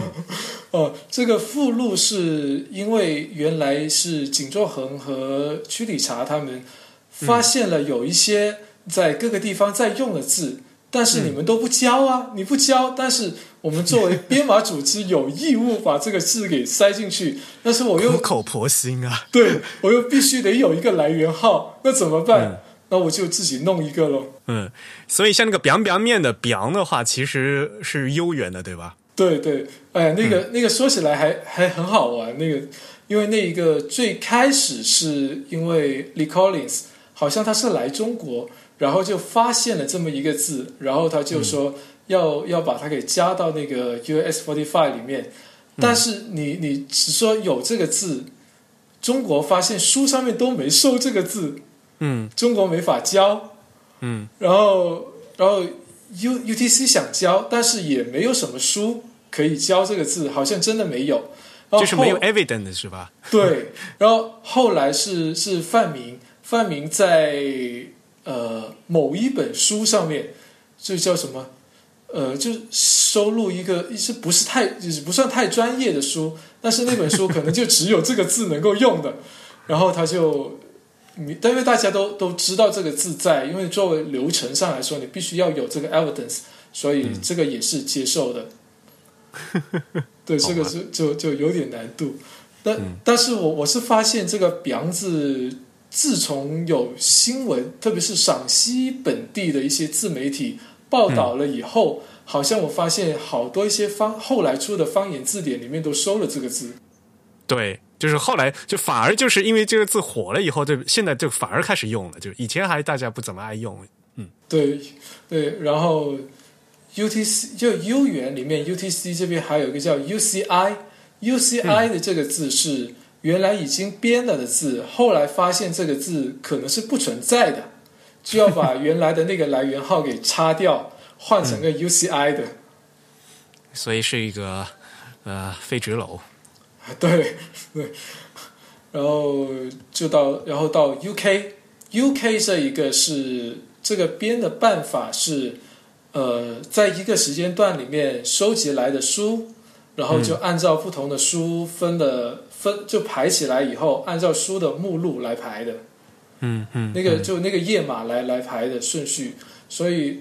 (laughs) 哦，这个附录是因为原来是井作恒和曲理查他们发现了有一些在各个地方在用的字，但是你们都不教啊，你不教，但是我们作为 (laughs) 编码组织有义务把这个字给塞进去，但是我又苦口婆心啊！(laughs) 对我又必须得有一个来源号，那怎么办？那我就自己弄一个喽。嗯，所以像那个 biang biang 面的 biang 的话，其实是悠远的，对吧？对对，哎，那个、那个说起来还还很好玩。那个，因为那一个最开始是因为 Lee Collins 好像他是来中国，然后就发现了这么一个字，然后他就说要、要把它给加到那个 US forty five 里面。但是你你只说有这个字，中国发现书上面都没收这个字，嗯中国没法教。嗯然后，然后 U UTC 想教，但是也没有什么书可以教这个字，好像真的没有。然后就是没有 evidence 是吧？对，然后后来是是范明，范明在呃某一本书上面，就叫什么？呃，就收录一个，是不是太就是不算太专业的书，但是那本书可能就只有这个字能够用的，(laughs) 然后他就，你但因为大家都都知道这个字在，因为作为流程上来说，你必须要有这个 evidence，所以这个也是接受的。对，这个是就就有点难度。但、但是我我是发现这个“表”字，自从有新闻，特别是陕西本地的一些自媒体报道了以后，好像我发现好多一些方后来出的方言字典里面都收了这个字。对，就是后来就反而就是因为这个字火了以后，就现在就反而开始用了，就是以前还大家不怎么爱用。嗯对对，然后 UTC 就 U 元里面 UTC 这边还有一个叫 UCI，UCI 的这个字是原来已经编了的字，后来发现这个字可能是不存在的，就要把原来的那个来源号给擦掉，换成个 UCI 的。所以是一个呃非纸篓。对对，然后就到然后到 UK，UK 这一个是这个编的办法是。呃，在一个时间段里面收集来的书，然后就按照不同的书分的分就排起来以后，按照书的目录来排的。嗯嗯，那个就那个页码来来排的顺序。所以，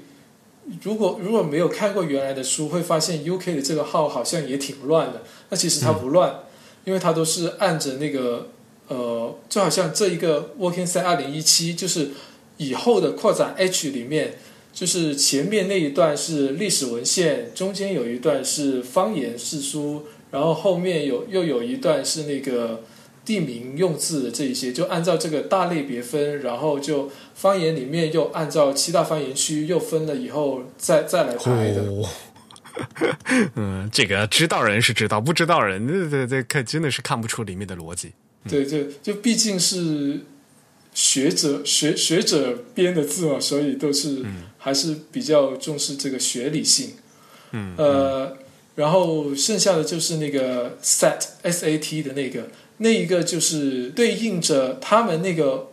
如果如果没有看过原来的书，会发现 UK 的这个号好像也挺乱的。那其实它不乱，因为它都是按着那个呃，就好像这一个 Working 三二零一七，就是以后的扩展 H 里面。就是前面那一段是历史文献，中间有一段是方言四书，然后后面有又有一段是那个地名用字的这一些，就按照这个大类别分，然后就方言里面又按照七大方言区又分了以后再再来排的。(laughs) 嗯，这个知道人是知道，不知道人这这这看真的是看不出里面的逻辑。对，就就毕竟是。学者学学者编的字嘛，所以都是还是比较重视这个学理性。嗯，呃，然后剩下的就是那个 SAT S A T 的那个，那一个就是对应着他们那个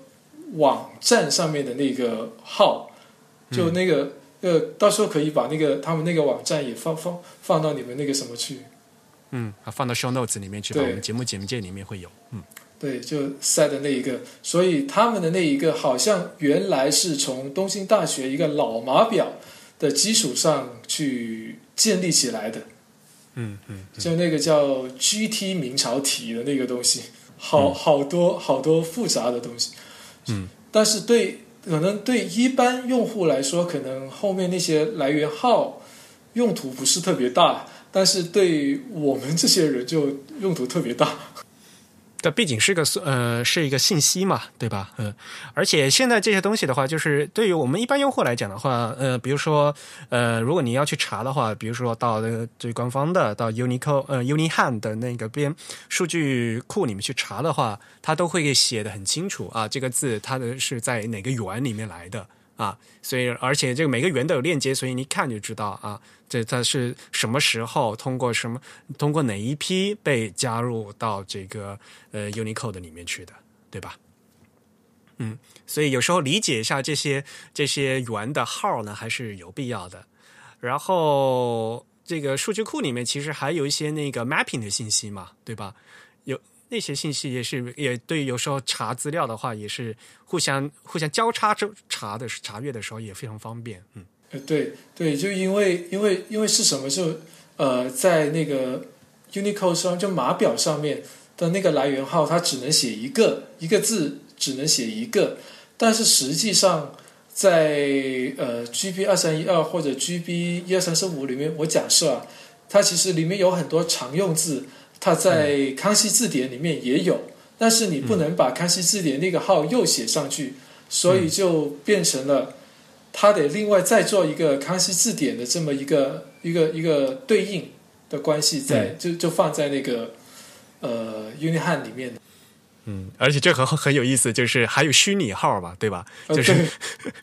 网站上面的那个号，就那个呃，到时候可以把那个他们那个网站也放放放到你们那个什么去。嗯，放到 Show Notes 里面去，我们节目简介里面会有。嗯。对，就赛的那一个，所以他们的那一个好像原来是从东京大学一个老码表的基础上去建立起来的。嗯嗯，就那个叫 GT 明朝体的那个东西，好好多好多复杂的东西。嗯，但是对可能对一般用户来说，可能后面那些来源号用途不是特别大，但是对我们这些人就用途特别大。这毕竟是个呃是一个信息嘛，对吧？嗯，而且现在这些东西的话，就是对于我们一般用户来讲的话，呃，比如说呃，如果你要去查的话，比如说到那个最官方的到 Unico 呃 Unihan 的那个边数据库里面去查的话，它都会写的很清楚啊，这个字它的是在哪个源里面来的啊，所以而且这个每个圆都有链接，所以你一看就知道啊。这它是什么时候通过什么通过哪一批被加入到这个呃 Unicode 里面去的，对吧？嗯，所以有时候理解一下这些这些圆的号呢，还是有必要的。然后这个数据库里面其实还有一些那个 mapping 的信息嘛，对吧？那些信息也是也对，有时候查资料的话也是互相互相交叉查查的查阅的时候也非常方便，嗯。对对，就因为因为因为是什么？就呃，在那个 Unicode 上，就码表上面的那个来源号，它只能写一个一个字，只能写一个。但是实际上，在呃 GB 二三一二或者 GB 一二三四五里面，我假设啊，它其实里面有很多常用字，它在康熙字典里面也有，但是你不能把康熙字典那个号又写上去，所以就变成了。他得另外再做一个康熙字典的这么一个一个一个对应的关系，在就就放在那个呃 Unihan 里面嗯，而且这很很有意思，就是还有虚拟号吧，对吧？就是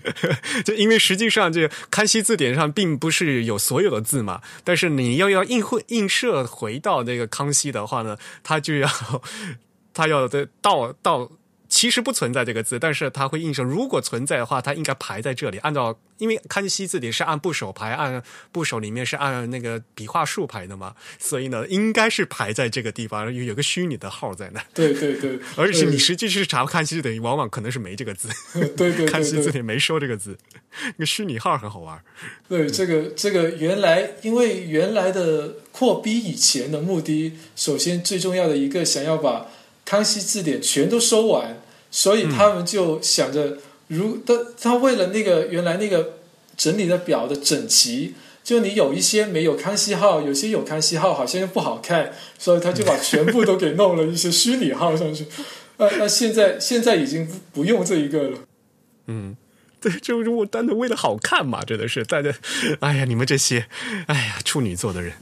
(laughs) 就因为实际上这康熙字典上并不是有所有的字嘛，但是你要要映会映射回到那个康熙的话呢，他就要 (laughs) 他要的到到。其实不存在这个字，但是它会印上。如果存在的话，它应该排在这里。按照，因为康熙字典是按部首排，按部首里面是按那个笔画数排的嘛，所以呢，应该是排在这个地方，有有个虚拟的号在那。对对对，而且你实际去查康熙字典，往往可能是没这个字。对对，康熙字典没说这个字，那个虚拟号很好玩。对，这个这个原来，因为原来的扩逼以前的目的，首先最重要的一个，想要把康熙字典全都收完。所以他们就想着，如他他为了那个原来那个整理的表的整齐，就你有一些没有康熙号，有些有康熙号，好像又不好看，所以他就把全部都给弄了一些虚拟号上去。那，(laughs) 那现在现在已经不不用这一个了。嗯，(laughs) 对，就是我单纯为了好看嘛，真的是大家，哎呀，你们这些，哎呀，处女座的人。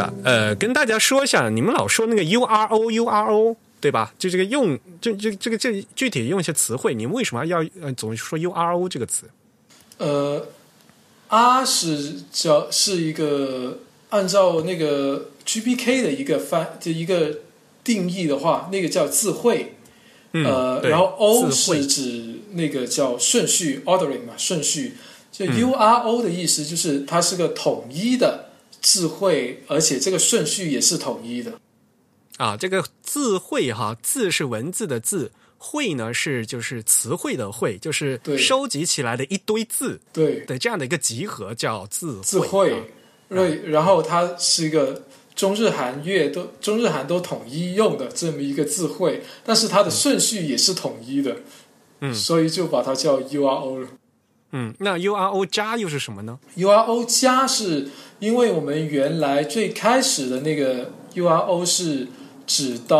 了，呃，跟大家说一下，你们老说那个 U R O U R O，对吧？就这个用，就这这个这具体用一些词汇，你们为什么要呃总说 U R O 这个词？呃，R 是叫是一个按照那个 GPK 的一个翻就一个定义的话，那个叫字汇。呃，然后 O 是指那个叫顺序 ordering 嘛，顺序。就 U R O 的意思就是它是个统一的智慧，而且这个顺序也是统一的。啊，这个智慧哈，字是文字的字，汇呢是就是词汇的汇，就是对收集起来的一堆字对，的这样的一个集合叫字汇。智慧啊，对，然后它是一个中日韩越都中日韩都统一用的这么一个智慧，但是它的顺序也是统一的，嗯所以就把它叫 U R O 了。嗯，那 U R O 加又是什么呢？U R O 加是因为我们原来最开始的那个 U R O 是指到，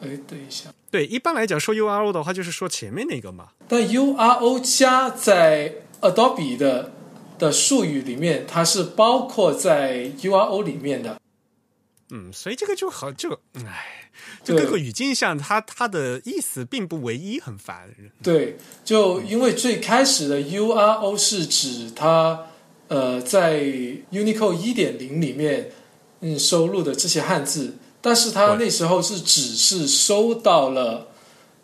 哎，等一下，对，一般来讲说 U R O 的话，就是说前面那个嘛。但 U R O 加在 Adobe 的的术语里面，它是包括在 U R O 里面的。嗯，所以这个就好，就哎，就对各个语境下，它它的意思并不唯一，很烦。对，就因为最开始的 U R O 是指它呃在 Unicode 一点零里面嗯收录的这些汉字，但是它那时候是只是收到了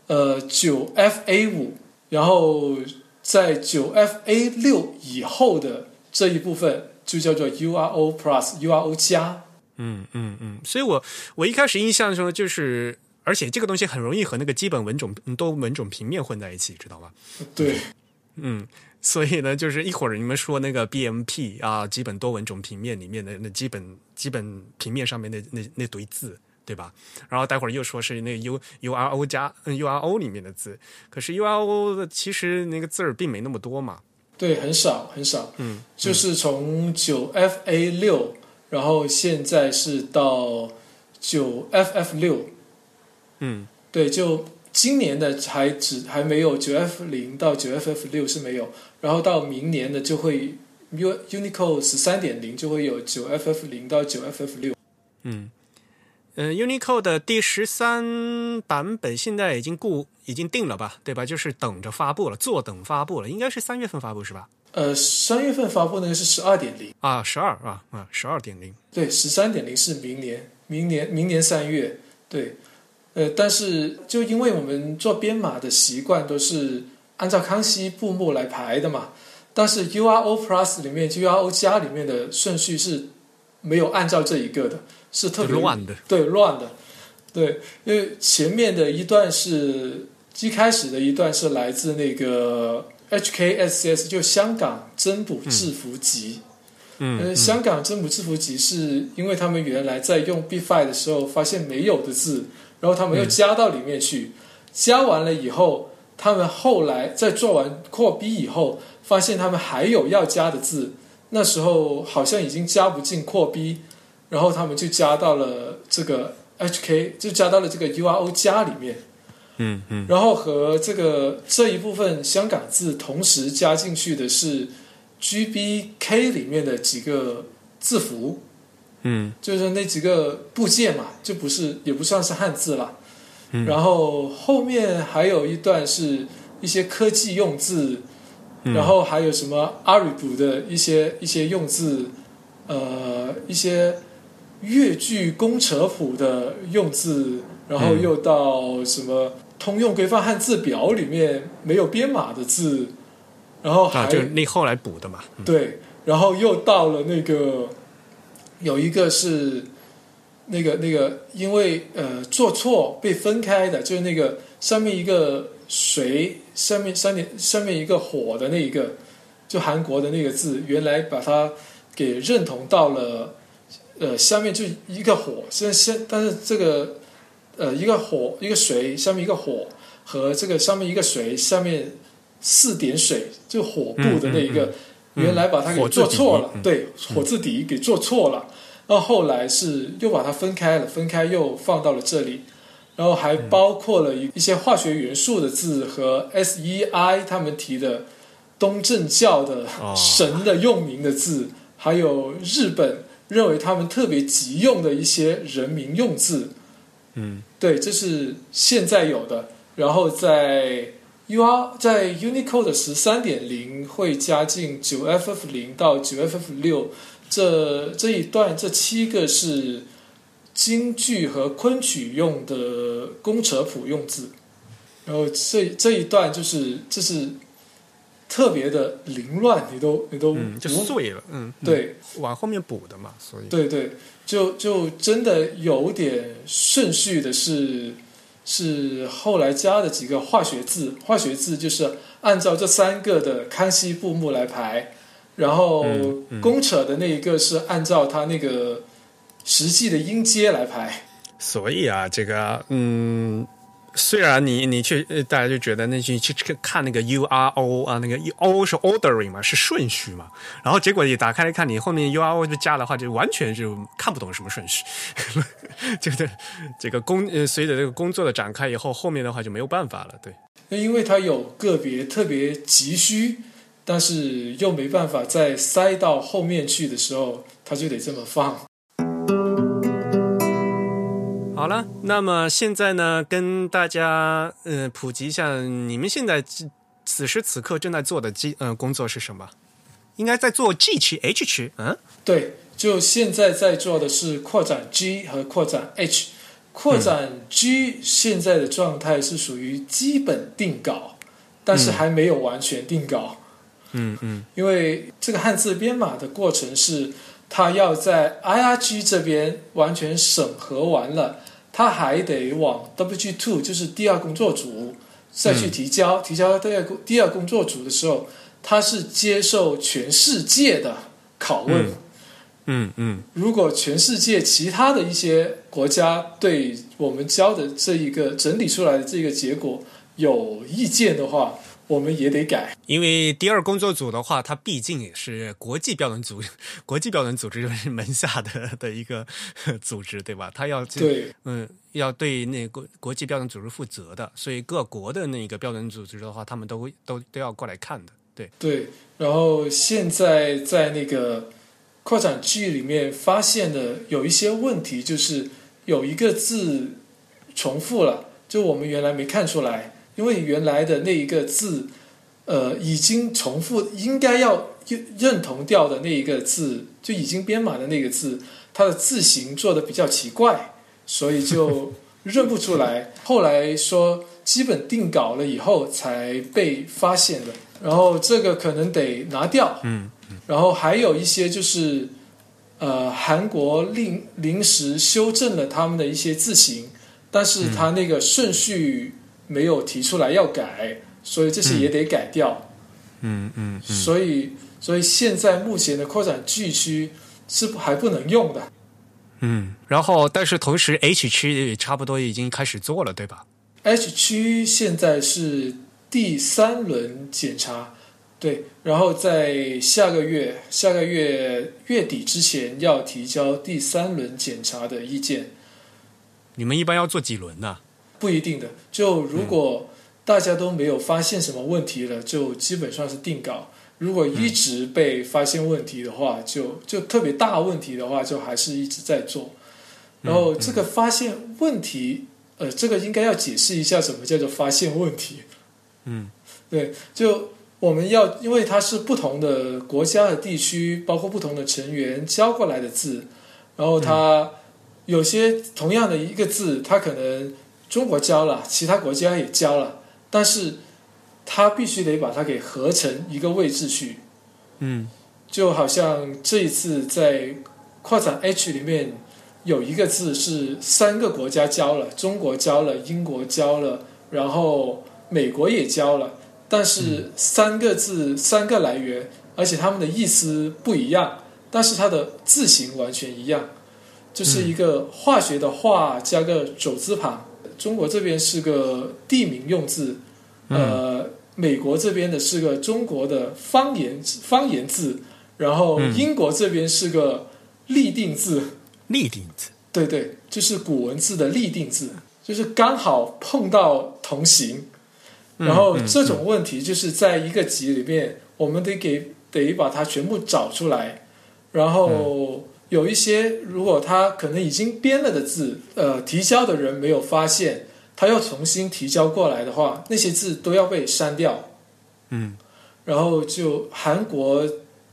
呃九 F A 五，然后在九 F A 六以后的这一部分就叫做 U R O Plus U R O 加。嗯嗯嗯，所以我我一开始印象中就是，而且这个东西很容易和那个基本文种嗯多文种平面混在一起，知道吗？对嗯，所以呢，就是一会儿你们说那个 BMP 啊，基本多文种平面里面的那基本基本平面上面那那那堆字，对吧？然后待会儿又说是那个 U U R O 加嗯 U R O 里面的字，可是 U R O 的其实那个字儿并没那么多嘛。对，很少很少。嗯，就是从九 FA 六，然后现在是到九 FF 六，嗯对，就今年的还只还没有九 F 零到九 FF 六是没有，然后到明年的就会 U Unicode 十三点零就会有九 FF 零到九 FF 六。嗯。嗯，Unicode 的第十三版本现在已经固已经定了吧，对吧？就是等着发布了，坐等发布了，应该是三月份发布是吧？呃，三月份发布那个是十二点零，啊，十二啊啊，十二点零。对，十三点零是明年，明年明年三月，对，呃，但是就因为我们做编码的习惯都是按照康熙布幕来排的嘛，但是 URO Plus 里面 URO 加里面的顺序是没有按照这一个的，是特别乱的，对乱的，对，因为前面的一段是一开始的一段是来自那个 HKSS，就香港增补制服集。嗯，呃，香港真普制服集是因为他们原来在用 B5 的时候发现没有的字，然后他们又加到里面去，加完了以后，他们后来在做完扩 B 以后，发现他们还有要加的字，那时候好像已经加不进扩 B，然后他们就加到了这个 HK，就加到了这个 URO 加里面。嗯嗯。然后和这个这一部分香港字同时加进去的是 GBK 里面的几个字符，嗯就是那几个部件嘛，就不是也不算是汉字了。嗯然后后面还有一段是一些科技用字，嗯然后还有什么阿里卜的一些一些用字，呃，一些越剧工程谱的用字，然后又到什么通用规范汉字表里面没有编码的字，然后还、啊，就是那后来补的嘛。嗯对，然后又到了那个有一个是那个那个因为呃做错被分开的，就是那个上面一个水，上面上面上面一个火的那一个，就韩国的那个字，原来把它给认同到了呃下面就一个火，现在现但是这个呃一个火一个水下面一个火和这个上面一个水下面四点水就火部的那一个。原来把它给做错了，嗯对，火字底给做错了，然后后来是又把它分开了，分开又放到了这里，然后还包括了一一些化学元素的字和 SEI 他们提的东正教的哦神的用名的字，还有日本认为他们特别急用的一些人名用字。嗯对，这是现在有的。然后在 U R 在 Unicode 十三点零会加进九 FF 零到九 FF 六这这一段，这七个是京剧和昆曲用的公扯谱用字。然后这这一段就是这是特别的凌乱，你都你都嗯，就碎了，嗯，嗯，对。往后面补的嘛，所以。对对，就就真的有点顺序的是，是后来加的几个化学字，化学字就是按照这三个的康熙布幕来排，然后公扯的那一个是按照它那个实际的音阶来排。所以啊，这个嗯，虽然你你去大家就觉得那去去看那个 U R O 啊，那个 O 是 ordering 嘛，是顺序嘛，然后结果你打开来看，你后面 U R O 就加的话，就完全就看不懂什么顺序。(laughs) 这个这个工呃随着这个工作的展开以后，后面的话就没有办法了，对。那因为它有个别特别急需，但是又没办法再塞到后面去的时候，它就得这么放。好了，那么现在呢，跟大家呃普及一下，你们现在此此时此刻正在做的机呃工作是什么？应该在做 G 区、H 区，嗯对，就现在在做的是扩展 G 和扩展 H。扩展 G 现在的状态是属于基本定稿，但是还没有完全定稿，嗯嗯因为这个汉字编码的过程是，它要在 IRG 这边完全审核完了，它还得往 WG Two 就是第二工作组再去提交，提交到第二工第二工作组的时候，他是接受全世界的拷问。嗯。嗯嗯。如果全世界其他的一些国家对我们教的这一个整理出来的这个结果有意见的话，我们也得改。因为第二工作组的话，它毕竟也是国际标准组 (laughs) 国际标准组织门下的 (laughs) 的一个组织，对吧？它要对嗯，要对那个国际标准组织负责的，所以各国的那个标准组织的话，他们都会都都要过来看的。对，对，然后现在在那个扩展句里面发现的有一些问题，就是有一个字重复了，就我们原来没看出来，因为原来的那一个字，呃，已经重复，应该要认认同掉的那一个字，就已经编码的那个字，它的字形做的比较奇怪，所以就 (laughs) 认不出来。后来说基本定稿了以后才被发现的，然后这个可能得拿掉。嗯然后还有一些就是，呃，韩国临临时修正了他们的一些字形，但是他那个顺序没有提出来要改，所以这些也得改掉。嗯嗯嗯所以，所以现在目前的扩展 G 区是不还不能用的。嗯。然后，但是同时 H 区也差不多已经开始做了，对吧？H 区现在是第三轮检查，对，然后在下个月下个月月底之前要提交第三轮检查的意见，你们一般要做几轮呢？不一定的。就如果大家都没有发现什么问题了，就基本上是定稿；如果一直被发现问题的话，就就特别大问题的话，就还是一直在做。然后这个发现问题，呃，这个应该要解释一下什么叫做发现问题。嗯对，就我们要，因为它是不同的国家和地区，包括不同的成员教过来的字，然后它有些同样的一个字，它可能中国教了，其他国家也教了，但是它必须得把它给合成一个位置去，嗯就好像这一次在扩展 H 里面有一个字是三个国家教了，中国教了，英国教了，然后美国也教了，但是三个字三个来源，而且他们的意思不一样，但是它的字形完全一样，就是一个化学的化加个走字旁。中国这边是个地名用字，呃，美国这边的是个中国的方言方言字，然后嗯英国这边是个立定字，立定字。对对，就是古文字的立定字，就是刚好碰到同行，然后这种问题就是在一个集里面，我们得给得把它全部找出来，然后有一些如果他可能已经编了的字，呃，提交的人没有发现，他要重新提交过来的话，那些字都要被删掉。嗯，然后就韩国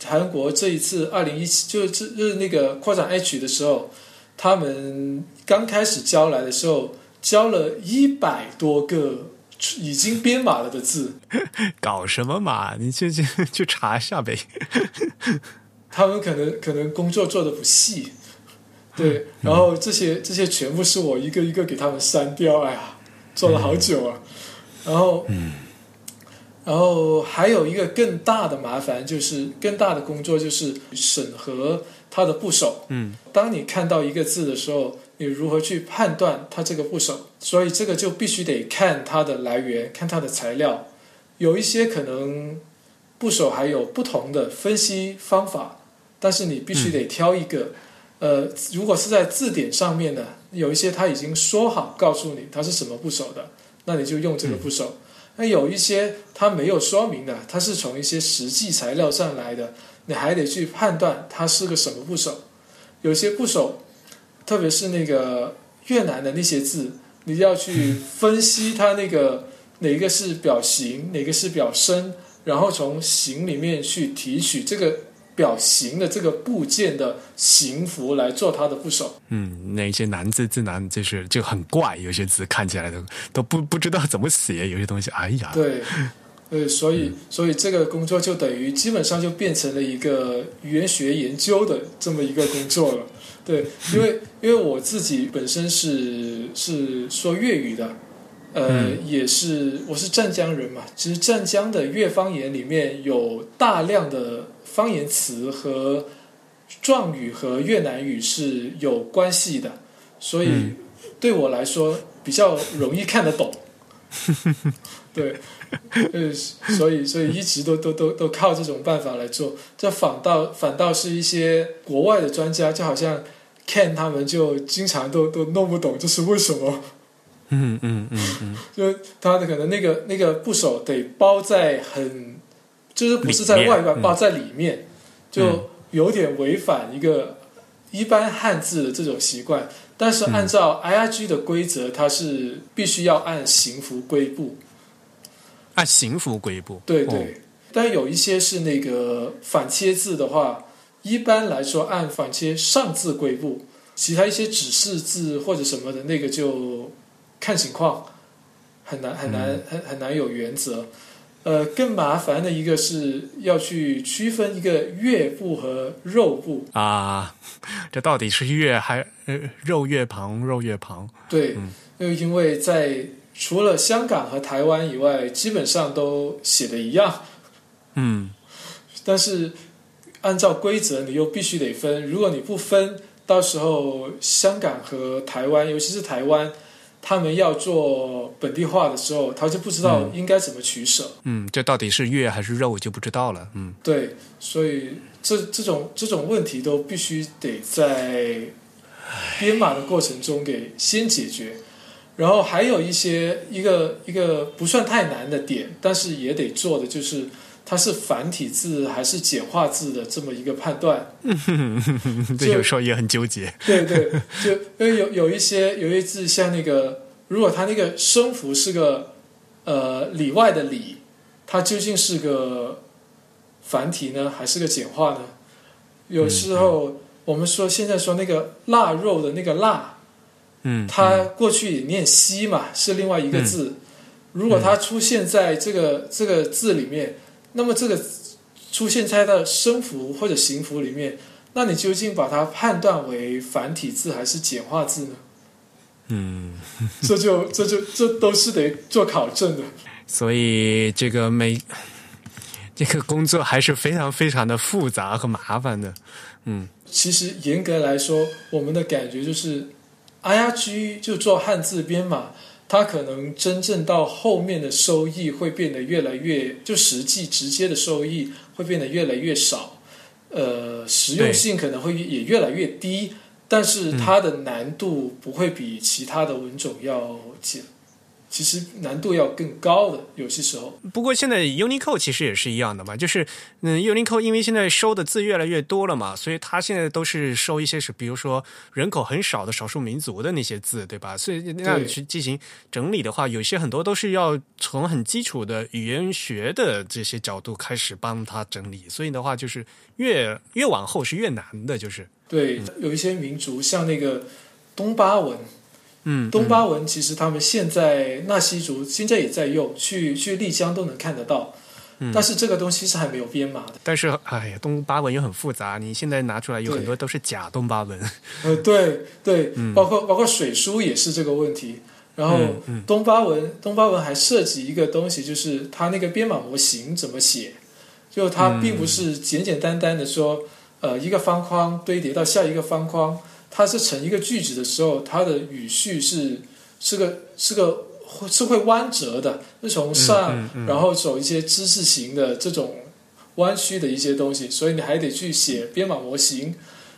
韩国这一次二零一七就是就是那个扩展 H 的时候，他们刚开始交来的时候。交了一百多个已经编码了的字，(laughs) 搞什么嘛？你去去去查一下呗。他们可能可能工作做的不细，对，然后这些这些全部是我一个一个给他们删掉。哎呀，做了好久啊。然后，然后还有一个更大的麻烦，就是更大的工作就是审核他的部首。嗯，当你看到一个字的时候。你如何去判断它这个部首？所以这个就必须得看它的来源，看它的材料。有一些可能部首还有不同的分析方法，但是你必须得挑一个。呃，如果是在字典上面的，有一些他已经说好告诉你它是什么部首的，那你就用这个部首。那有一些它没有说明的，它是从一些实际材料上来的，你还得去判断它是个什么部首。有些部首。特别是那个越南的那些字，你要去分析它那个哪个是表形，哪个是表声，然后从形里面去提取这个表形的这个部件的形符来做它的部首。嗯，那些难字字难就是就很怪，有些字看起来都都不不知道怎么写，有些东西，哎呀。对，(laughs) 对，所以所以这个工作就等于基本上就变成了一个语言学研究的这么一个工作了。对，(laughs) 因为因为我自己本身是是说粤语的，呃，也是我是湛江人嘛。其实湛江的粤方言里面有大量的方言词和壮语和越南语是有关系的，所以对我来说比较容易看得懂。(laughs) 对，呃，所以所以一直都都都都靠这种办法来做。这反倒反倒是一些国外的专家，就好像。Ken 他们就经常都都弄不懂这是为什么，嗯嗯嗯嗯，(laughs) 就他的可能那个那个部首得包在很，就是不是在外边包在里面，就有点违反一个一般汉字的这种习惯。但是按照 IRG 的规则，它是必须要按行符归部，按行符归部。对对，但有一些是那个反切字的话。一般来说，按反切上字归部，其他一些指示字或者什么的那个就看情况，很难很难很很难有原则。呃，更麻烦的一个是要去区分一个月部和肉部啊，这到底是月还肉月旁肉月旁？对，又因为在除了香港和台湾以外，基本上都写的一样。嗯，但是。按照规则，你又必须得分。如果你不分，到时候香港和台湾，尤其是台湾，他们要做本地化的时候，他就不知道应该怎么取舍。嗯，这到底是月还是肉就不知道了。嗯，对，所以这这种这种问题都必须得在编码的过程中给先解决。然后还有一些一个一个不算太难的点，但是也得做的就是。它是繁体字还是简化字的这么一个判断，(laughs) 这有时候也很纠结。对对，就因为有有一些有一些字，像那个，如果它那个声符是个呃里外的里，它究竟是个繁体呢，还是个简化呢？有时候我们说现在说那个腊肉的那个腊，嗯，它过去也念西嘛，是另外一个字。如果它出现在这个这个字里面。那么这个出现在的声符或者形符里面，那你究竟把它判断为繁体字还是简化字呢？嗯，这就这就这都是得做考证的。所以这个每这个工作还是非常非常的复杂和麻烦的。嗯，其实严格来说，我们的感觉就是，IRG 就做汉字编码。它可能真正到后面的收益会变得越来越，就实际直接的收益会变得越来越少，呃，实用性可能会也越来越低。但是它的难度不会比其他的文种要简。其实难度要更高的，有些时候。不过现在 Unicode 其实也是一样的嘛，就是嗯，Unicode 因为现在收的字越来越多了嘛，所以它现在都是收一些是，比如说人口很少的少数民族的那些字，对吧？所以那去进行整理的话，有些很多都是要从很基础的语言学的这些角度开始帮他整理，所以的话就是越越往后是越难的，就是对，有一些民族像那个东巴文。嗯，东巴文其实他们现在纳西族现在也在用，去去丽江都能看得到，但是这个东西是还没有编码的。但是哎呀，东巴文又很复杂，你现在拿出来有很多都是假东巴文。呃，对对，包括包括水书也是这个问题。然后东巴文东巴文还涉及一个东西，就是它那个编码模型怎么写，就它并不是简简单单的说，呃，一个方框堆叠到下一个方框。它是成一个句子的时候，它的语序是是个是个是会弯折的，是从上然后走一些知识型的这种弯曲的一些东西，所以你还得去写编码模型，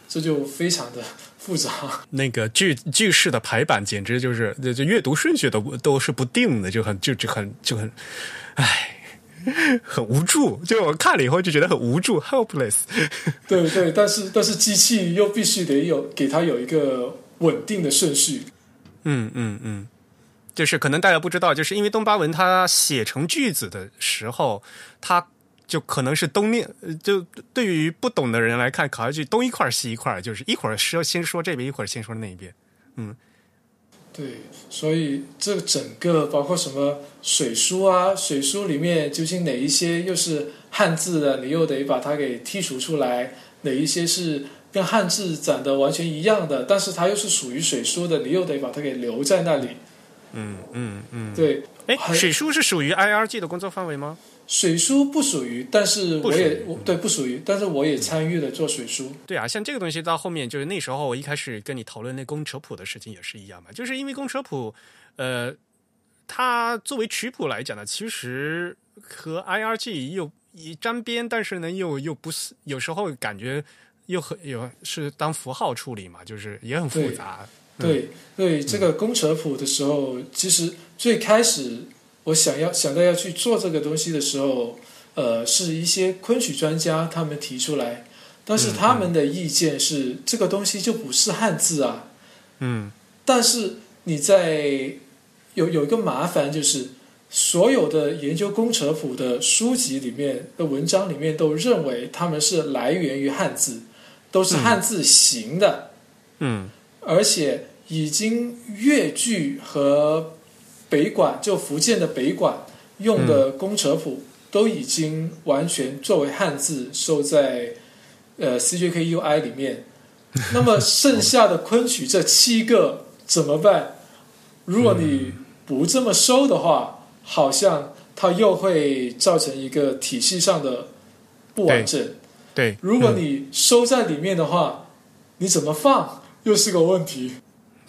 这就非常的复杂。那个句句式的排版简直就是，就阅读顺序都都是不定的，就很就就很就很，唉。(laughs) 很无助，就我看了以后就觉得很无助，helpless。对对，但是但是机器又必须得有给它有一个稳定的顺序。嗯嗯嗯，就是可能大家不知道，就是因为东巴文它写成句子的时候，它就可能是东面，就对于不懂的人来看，考下去东一块西一块，就是一会儿说先说这边，一会儿先说那边。嗯。对，所以这整个包括什么水书啊，水书里面究竟哪一些又是汉字的，你又得把它给剔除出来；哪一些是跟汉字长得完全一样的，但是它又是属于水书的，你又得把它给留在那里。嗯嗯嗯，对。哎，水书是属于 IRG 的工作范围吗？水书不属于，但是我也我对不属于，但是我也参与了做水书。对啊，像这个东西到后面就是那时候我一开始跟你讨论那公车谱的事情也是一样嘛，就是因为公车谱，呃，它作为曲谱来讲呢，其实和 IRG 又一沾边，但是呢又又不是，有时候感觉又很有是当符号处理嘛，就是也很复杂。对对，这个公车谱的时候，其实最开始。我想要想到要去做这个东西的时候，呃，是一些昆曲专家他们提出来，但是他们的意见是这个东西就不是汉字啊。嗯。但是你在有有一个麻烦，就是所有的研究工程谱的书籍里面的文章里面都认为他们是来源于汉字，都是汉字形的。嗯。而且已经越剧和。北管就福建的北管用的公车谱都已经完全作为汉字收在呃 CJKUI 里面，(laughs) 那么剩下的昆曲这七个怎么办？如果你不这么收的话，好像它又会造成一个体系上的不完整。对，如果你收在里面的话，你怎么放又是个问题。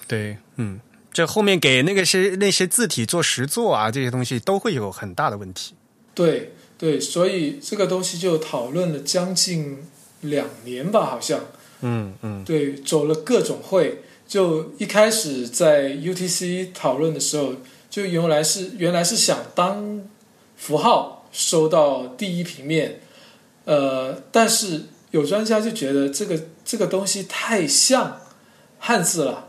对，嗯。这后面给那个些那些字体做实作啊，这些东西都会有很大的问题。对对，所以这个东西就讨论了将近两年吧，好像。嗯嗯。对，走了各种会，就一开始在 UTC 讨论的时候，就原来是原来是想当符号收到第一平面，呃，但是有专家就觉得这个这个东西太像汉字了。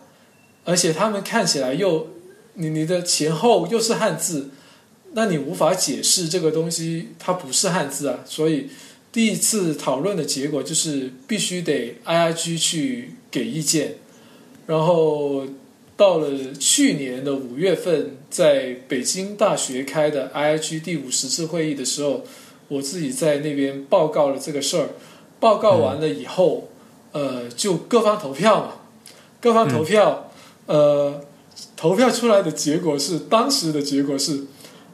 而且他们看起来又，你你的前后又是汉字，那你无法解释这个东西它不是汉字啊。所以第一次讨论的结果就是必须得 IIG 去给意见。然后到了去年的五月份，在北京大学开的 IIG 第五十次会议的时候，我自己在那边报告了这个事儿。报告完了以后，呃，就各方投票嘛，各方投票。呃，投票出来的结果是，当时的结果是，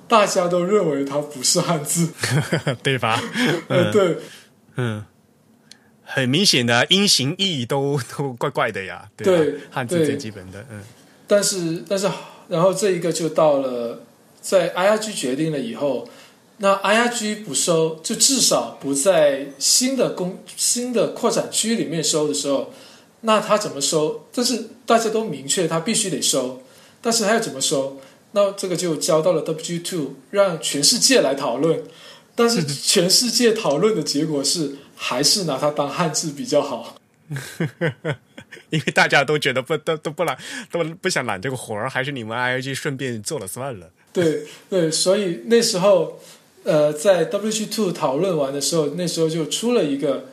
大家都认为它不是汉字，(laughs) 对吧？呃，对，嗯，很明显的音形意都都怪怪的呀，对汉字最基本的，嗯。但是，但是，然后这一个就到了，在 IRG 决定了以后，那 IRG 不收，就至少不在新的公新的扩展区里面收的时候。那他怎么收？但是大家都明确他必须得收，但是他要怎么收？那这个就交到了 W Two，让全世界来讨论。但是全世界讨论的结果是，还是拿它当汉字比较好。(laughs) 因为大家都觉得不都都不揽都不想揽这个活儿，还是你们 I I G 顺便做了算了。对对，所以那时候呃，在 W G Two 讨论完的时候，那时候就出了一个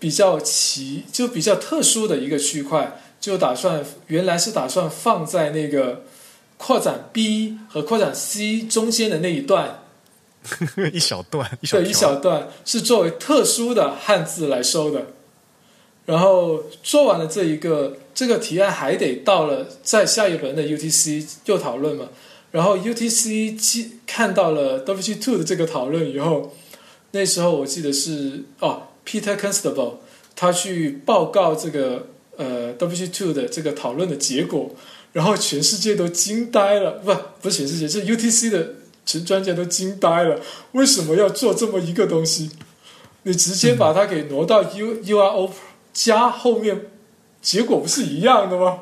比较奇就比较特殊的一个区块，就打算原来是打算放在那个扩展 B 和扩展 C 中间的那一段，(laughs) 一小段，一小对，一小段是作为特殊的汉字来收的。然后做完了这一个这个提案，还得到了在下一轮的 UTC 又讨论嘛。然后 UTC 看到了 WG Two 的这个讨论以后，那时候我记得是哦，Peter Constable 他去报告这个呃 WG Two 的这个讨论的结果，然后全世界都惊呆了，不不是全世界，是 UTC 的全专家都惊呆了，为什么要做这么一个东西？你直接把它给挪到 U URO。加后面，结果不是一样的吗？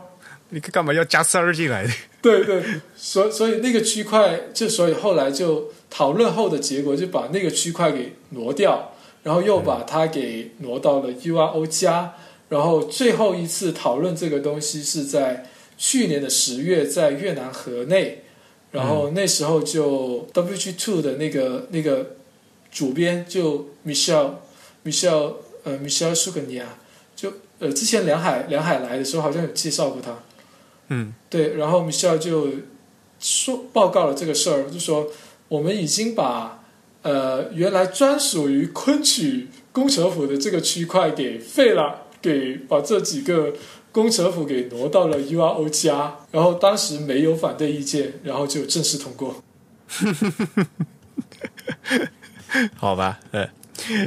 你干嘛要加三儿进来的？(laughs) 对对，所所以那个区块，就所以后来就讨论后的结果，就把那个区块给挪掉，然后又把它给挪到了 URO 加，然后最后一次讨论这个东西是在去年的十月，在越南河内，然后那时候就 WG Two 的那个那个主编就 Michelle Michelle 呃 Michelle s u g a n i a 就呃，之前梁海梁海来的时候，好像有介绍过他。嗯，对，然后 Michelle 就说报告了这个事儿，就说我们已经把呃原来专属于昆曲工程府的这个区块给废了，给把这几个工程府给挪到了 URO 加，然后当时没有反对意见，然后就正式通过。(laughs) 好吧，呃。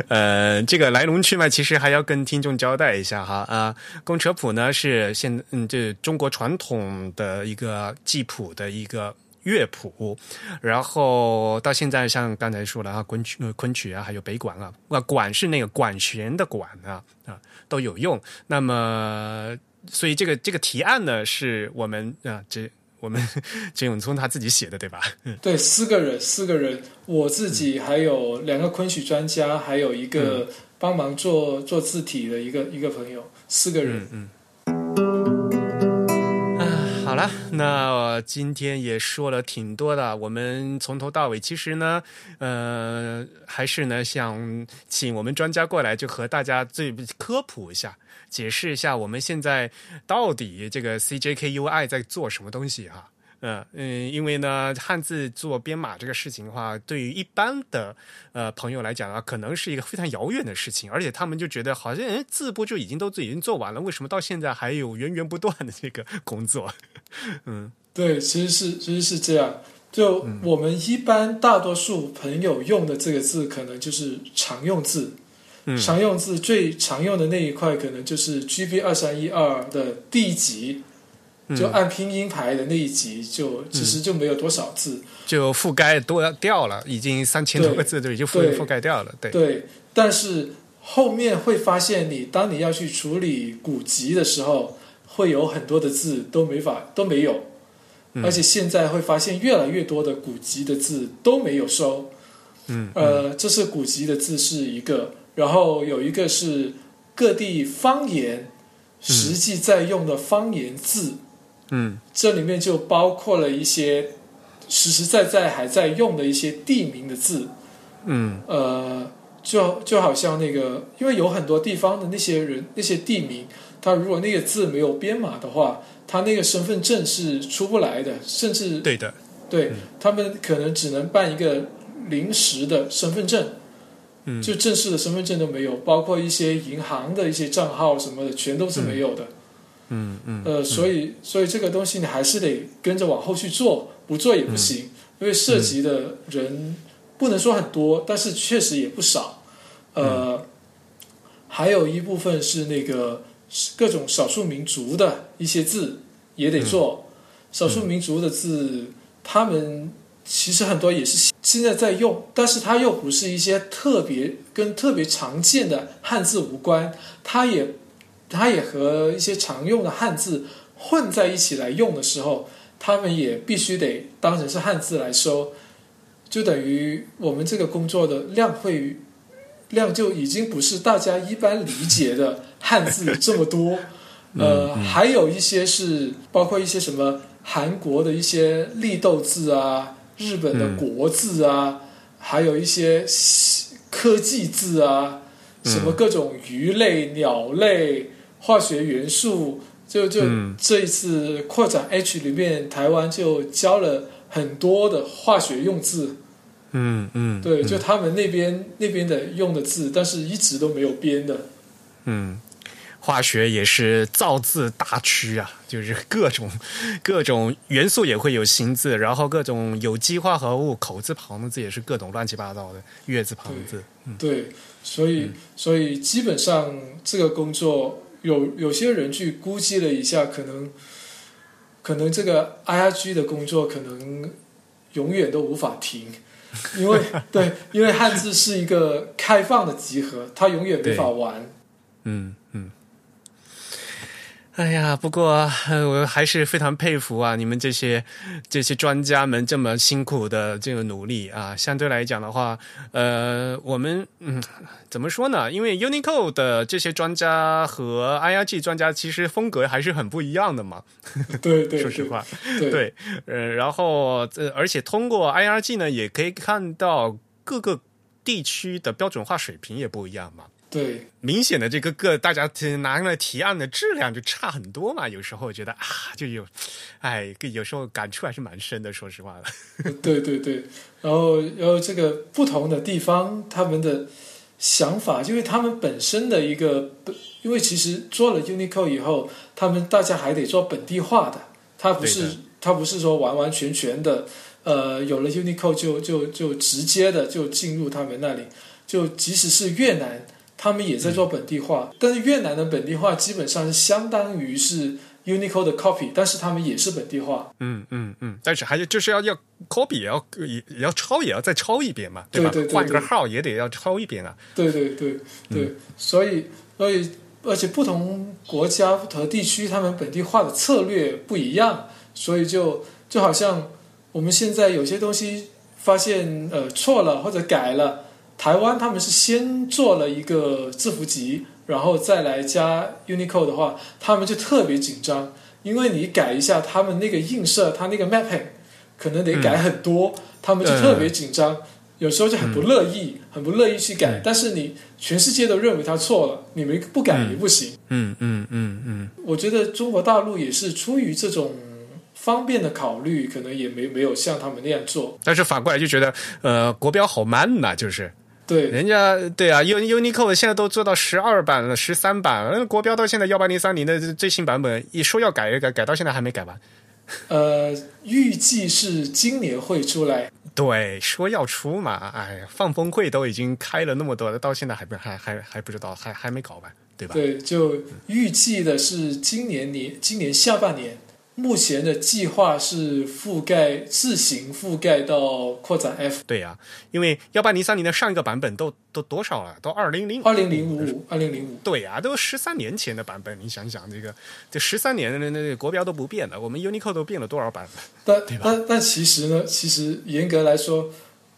呃，这个来龙去脉其实还要跟听众交代一下哈啊，公车谱呢是现嗯，这中国传统的一个记谱的一个乐谱，然后到现在像刚才说了啊，昆曲、昆曲啊，还有北管啊，啊管是那个管弦的管啊啊都有用。那么，所以这个这个提案呢，是我们啊这。我们 (laughs) 简永聪他自己写的，对吧？对，四个人，四个人，我自己还有两个昆曲专家，还有一个帮忙做做字体的一个一个朋友，四个人。嗯。了，那今天也说了挺多的。我们从头到尾，其实呢，呃，还是呢想请我们专家过来，就和大家最科普一下。解释一下，我们现在到底这个 CJKUI 在做什么东西哈？嗯嗯，因为呢，汉字做编码这个事情的话，对于一般的呃朋友来讲啊，可能是一个非常遥远的事情，而且他们就觉得好像字不就已经都已经做完了，为什么到现在还有源源不断的这个工作？(laughs) 嗯，对，其实是其实是这样。就我们一般大多数朋友用的这个字，可能就是常用字。常用字最常用的那一块，可能就是 GB 二三一二的第一级，就按拼音排的那一集，就其实就没有多少字，就覆盖多掉了，已经三千多个字就已经覆覆盖掉了。对，对，但是后面会发现，你当你要去处理古籍的时候，会有很多的字都没法都没有，而且现在会发现越来越多的古籍的字都没有收。嗯，呃，这是古籍的字是一个。然后有一个是各地方言实际在用的方言字，嗯，这里面就包括了一些实实在在还在用的一些地名的字，嗯，呃，就就好像那个，因为有很多地方的那些人那些地名，他如果那个字没有编码的话，他那个身份证是出不来的，甚至对的，对他们可能只能办一个临时的身份证。就正式的身份证都没有，包括一些银行的一些账号什么的，全都是没有的。嗯嗯嗯。呃，所以所以这个东西你还是得跟着往后去做，不做也不行，因为涉及的人不能说很多，但是确实也不少。呃，还有一部分是那个各种少数民族的一些字也得做，少数民族的字他们。其实很多也是现在在用，但是它又不是一些特别跟特别常见的汉字无关，它也它也和一些常用的汉字混在一起来用的时候，他们也必须得当成是汉字来收，就等于我们这个工作的量会量就已经不是大家一般理解的汉字这么多。呃，还有一些是包括一些什么韩国的一些立斗字啊，日本的国字啊，还有一些科技字啊，什么各种鱼类、鸟类、化学元素，就就这一次扩展 H 里面，台湾就教了很多的化学用字。嗯嗯，对，就他们那边那边的用的字，但是一直都没有编的。嗯。化学也是造字大区啊，就是各种 (laughs) 各种元素也会有新字，然后各种有机化合物口字旁的字也是各种乱七八糟的月字旁的字。对，所以所以基本上这个工作有有些人去估计了一下，可能可能这个 IRG 的工作可能永远都无法停，因为 (laughs) 对，因为汉字是一个开放的集合，它永远没法完。嗯嗯。哎呀，不过我还是非常佩服啊！你们这些这些专家们这么辛苦的这个努力啊，相对来讲的话，呃，我们嗯，怎么说呢？因为 Unicode 的这些专家和 IRG 专家其实风格还是很不一样的嘛。(laughs) 对 (laughs) 对，说实话，对，呃，然后呃，而且通过 IRG 呢，也可以看到各个地区的标准化水平也不一样嘛。对，明显的这个个大家拿来提案的质量就差很多嘛。有时候觉得啊，就有，哎，有时候感触还是蛮深的。说实话的。对 (laughs) 对对，然后然后这个不同的地方，他们的想法，因为他们本身的一个，因为其实做了 Unicode 以后，他们大家还得做本地化的，他不是他不是说完完全全的，呃，有了 Unicode 就就就直接的就进入他们那里，就即使是越南。他们也在做本地化，但是越南的本地化基本上是相当于是 Unicode 的 copy，但是他们也是本地化。嗯嗯嗯，但是还是就是要要 copy，也要也也要抄，也要再抄一遍嘛，对吧？换个号也得要抄一遍啊。对对对对，所以所以而且不同国家和地区他们本地化的策略不一样，所以就就好像我们现在有些东西发现呃错了或者改了。台湾他们是先做了一个字符集，然后再来加 Unicode 的话，他们就特别紧张，因为你改一下他们那个映射，他那个 mapping 可能得改很多，他们就特别紧张，有时候就很不乐意，很不乐意去改。但是你全世界都认为他错了，你们不改也不行。嗯嗯嗯嗯，我觉得中国大陆也是出于这种方便的考虑，可能也没没有像他们那样做。但是反过来就觉得，呃，国标好慢呐，就是。对，人家对啊，U Unicode 现在都做到十二版了，十三版了。国标到现在幺八零三零的最新版本，一说要改改，改到现在还没改完。呃，预计是今年会出来。对，说要出嘛，哎呀，放风会都已经开了那么多了，到现在还不还还还不知道，还还没搞完，对吧？对，就预计的是今年年今年下半年。目前的计划是覆盖自行覆盖到扩展 F。对呀，因为幺八零三零的上一个版本都都多少了？都二零零二零零五二零零五。对呀，都十三年前的版本。你想想，这个这十三年的那个国标都不变了，我们 Unicode 都变了多少版本？但但但其实呢，其实严格来说，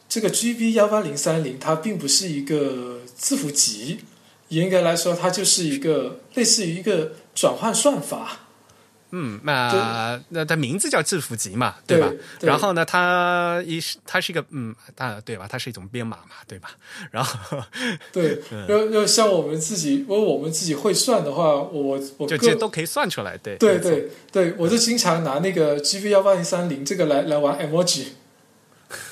这个 GB 幺八零三零它并不是一个字符集，严格来说，它就是一个类似于一个转换算法。嗯，那那它名字叫字符集嘛，对吧？然后 (laughs) 呢，它一是它是一个嗯，啊对吧？它是一种编码嘛，对吧？然后对，要要像我们自己，如果我们自己会算的话，我我就这都可以算出来，对对对对，我就经常拿那个 G V 幺八零三零这个来来玩 emoji。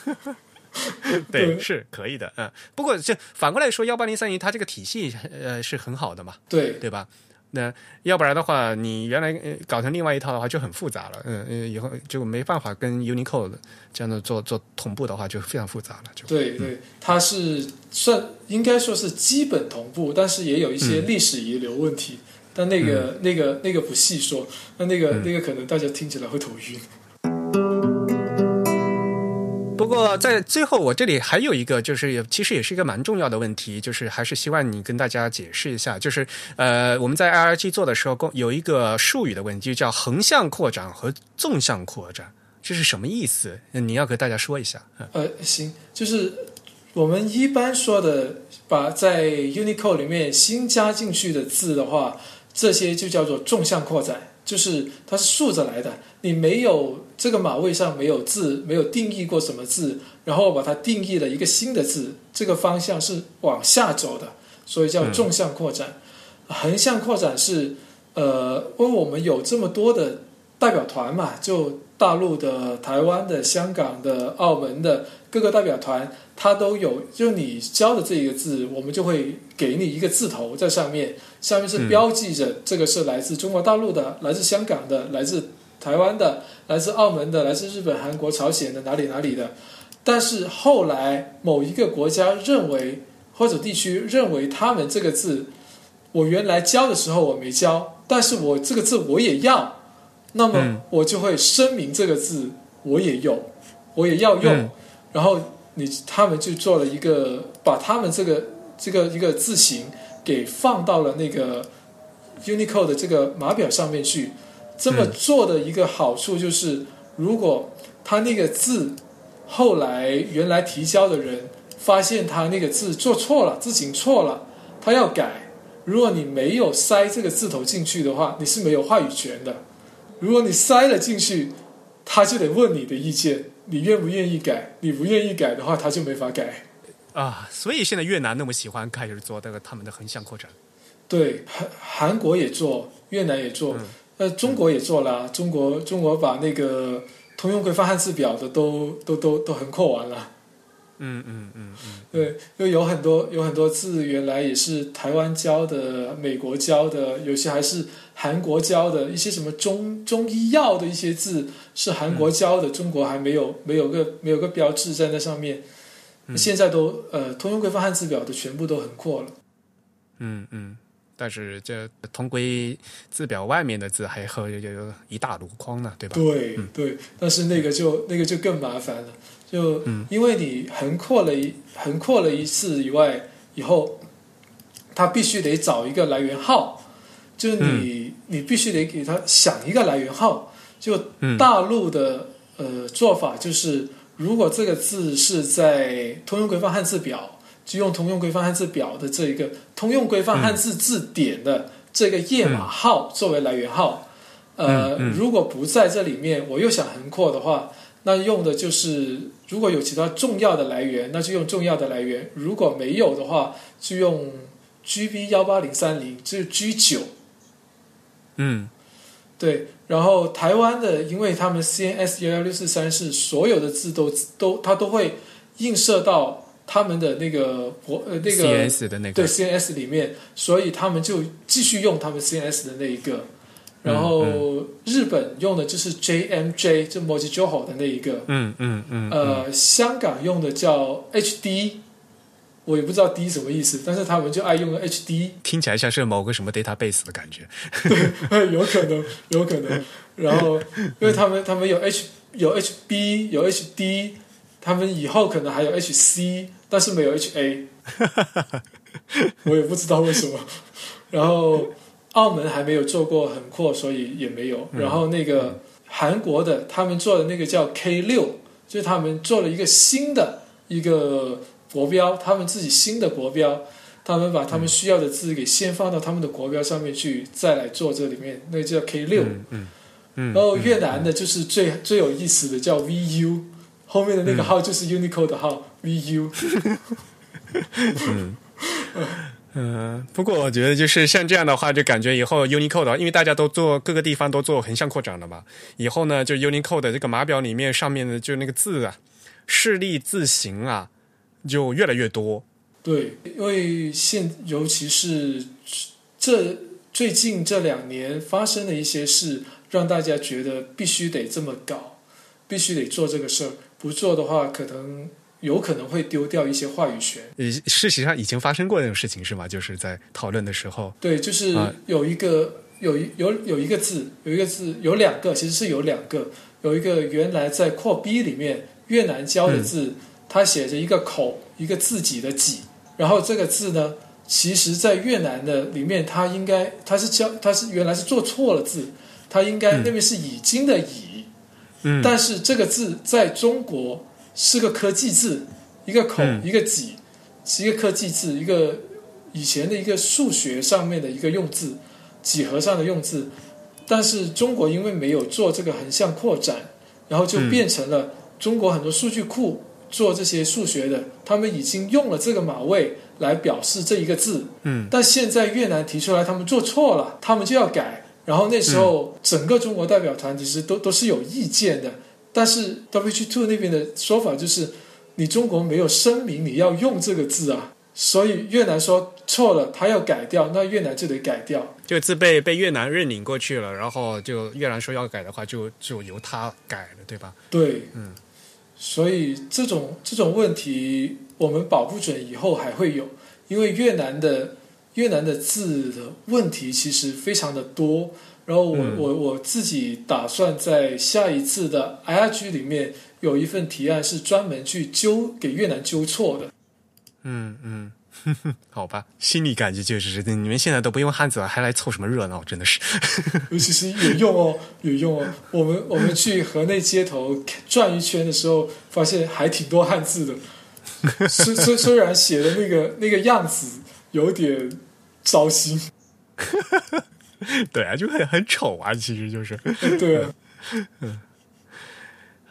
(laughs) 对，是可以的，嗯。不过这反过来说，幺八零三零它这个体系呃是很好的嘛，对对吧？那要不然的话，你原来搞成另外一套的话就很复杂了，嗯嗯，以后就没办法跟 Unicode 这样的做做同步的话，就非常复杂了。就对对，它是算应该说是基本同步，但是也有一些历史遗留问题。但那个那个那个不细说，那那个那个可能大家听起来会头晕。不过在最后，我这里还有一个，就是也其实也是一个蛮重要的问题，就是还是希望你跟大家解释一下，就是呃，我们在 IRG 做的时候，有一个术语的问题，叫横向扩展和纵向扩展，这是什么意思？你要给大家说一下。呃，行，就是我们一般说的，把在 Unicode 里面新加进去的字的话，这些就叫做纵向扩展。就是它是竖着来的，你没有这个码位上没有字，没有定义过什么字，然后把它定义了一个新的字，这个方向是往下走的，所以叫纵向扩展。横向扩展是，呃，因为我们有这么多的代表团嘛，就大陆的、台湾的、香港的、澳门的各个代表团。它都有，就你教的这一个字，我们就会给你一个字头在上面，下面是标记着这个是来自中国大陆的，来自香港的，来自台湾的，来自澳门的，来自日本、韩国、朝鲜的哪里哪里的。但是后来某一个国家认为或者地区认为他们这个字，我原来教的时候我没教，但是我这个字我也要，那么我就会声明这个字我也有，我也要用，然后。你他们就做了一个，把他们这个这个一个字形给放到了那个 Unicode 的这个码表上面去。这么做的一个好处就是，如果他那个字后来原来提交的人发现他那个字做错了，字形错了，他要改。如果你没有塞这个字头进去的话，你是没有话语权的。如果你塞了进去，他就得问你的意见。你愿不愿意改？你不愿意改的话，他就没法改啊。所以现在越南那么喜欢开始做这个他们的横向扩展。对，韩韩国也做，越南也做，呃，中国也做了。中国中国把那个通用规范汉字表的都都都都横扩完了。嗯嗯嗯嗯。对，因为有很多有很多字原来也是台湾教的，美国教的，有些还是。韩国教的一些什么中中医药的一些字是韩国教的，中国还没有没有个没有个标志在那上面。现在都呃通用规范汉字表的全部都很扩了。嗯嗯，但是这通规字表外面的字还有有一大箩筐呢，对吧？对对，但是那个就那个就更麻烦了，就因为你横扩了一横扩了一次以外，以后他必须得找一个来源号。就你，你必须得给他想一个来源号。就大陆的呃做法就是，如果这个字是在通用规范汉字表，就用通用规范汉字表的这一个通用规范汉字字典的这个页码号作为来源号。呃，如果不在这里面，我又想横扩的话，那用的就是如果有其他重要的来源，那就用重要的来源；如果没有的话，就用 GB 幺八零三零，就是 G 九。嗯，对，然后台湾的，因为他们 CNS 幺幺六四三是所有的字都都它都会映射到他们的那个国呃那个 CNS 的那个对 CNS 里面，所以他们就继续用他们 CNS 的那一个，然后日本用的就是 JMJ 就 Mojijoho 的那一个，嗯嗯嗯，呃，香港用的叫 HD。我也不知道 D 什么意思，但是他们就爱用 HD，听起来像是某个什么 database 的感觉。对，(laughs) 有可能，有可能。然后，因为他们他们有 H 有 HB 有 HD，他们以后可能还有 HC，但是没有 HA。我也不知道为什么。然后，澳门还没有做过很阔，所以也没有。然后那个韩国的，他们做的那个叫 K 六，就是他们做了一个新的一个。国标，他们自己新的国标，他们把他们需要的字给先放到他们的国标上面去，再来做这里面，那个叫 K 六。嗯嗯。然后越南的就是最最有意思的叫 VU，后面的那个号就是 Unicode 的号 VU。(laughs) 嗯嗯，不过我觉得就是像这样的话，就感觉以后 Unicode，因为大家都做各个地方都做横向扩展了嘛，以后呢，就 Unicode 这个码表里面上面的就那个字啊，示例字形啊。就越来越多，对，因为现尤其是这最近这两年发生的一些事，让大家觉得必须得这么搞，必须得做这个事儿，不做的话，可能有可能会丢掉一些话语权。事实上已经发生过那种事情是吗？就是在讨论的时候，对，就是有一个有一有有一个字，有一个字，有两个，其实是有两个，有一个原来在扩 B 里面。越南教的字，它写着一个口，一个自己的己，然后这个字呢，其实在越南的里面，它应该它是教它是原来是做错了字，它应该那边是已经的已，嗯，但是这个字在中国是个科技字，一个口、嗯一个几，是一个科技字，一个以前的一个数学上面的一个用字，几何上的用字。但是中国因为没有做这个横向扩展，然后就嗯变成了中国很多数据库做这些数学的，他们已经用了这个码位来表示这一个字，嗯，但现在越南提出来他们做错了，他们就要改。然后那时候整个中国代表团其实都都是有意见的，但是 WG Two 那边的说法就是，你中国没有声明你要用这个字啊，所以越南说错了，他要改掉，那越南就得改掉。这个字被被越南认领过去了，然后就越南说要改的话，就就由他改了，对吧？对，嗯，所以这种这种问题我们保不准以后还会有，因为越南的越南的字的问题其实非常的多。然后我、嗯我我自己打算在下一次的 IRG 里面有一份提案是专门去纠给越南纠错的。嗯嗯。(laughs) 好吧，心里感觉就是你们现在都不用汉字了，还来凑什么热闹？真的是。(laughs) 尤其是有用哦，有用哦。我们我们去河内街头转一圈的时候，发现还挺多汉字的。虽虽虽然写的那个那个样子有点糟心，(laughs) 对啊，就很很丑啊，其实就是。对。啊，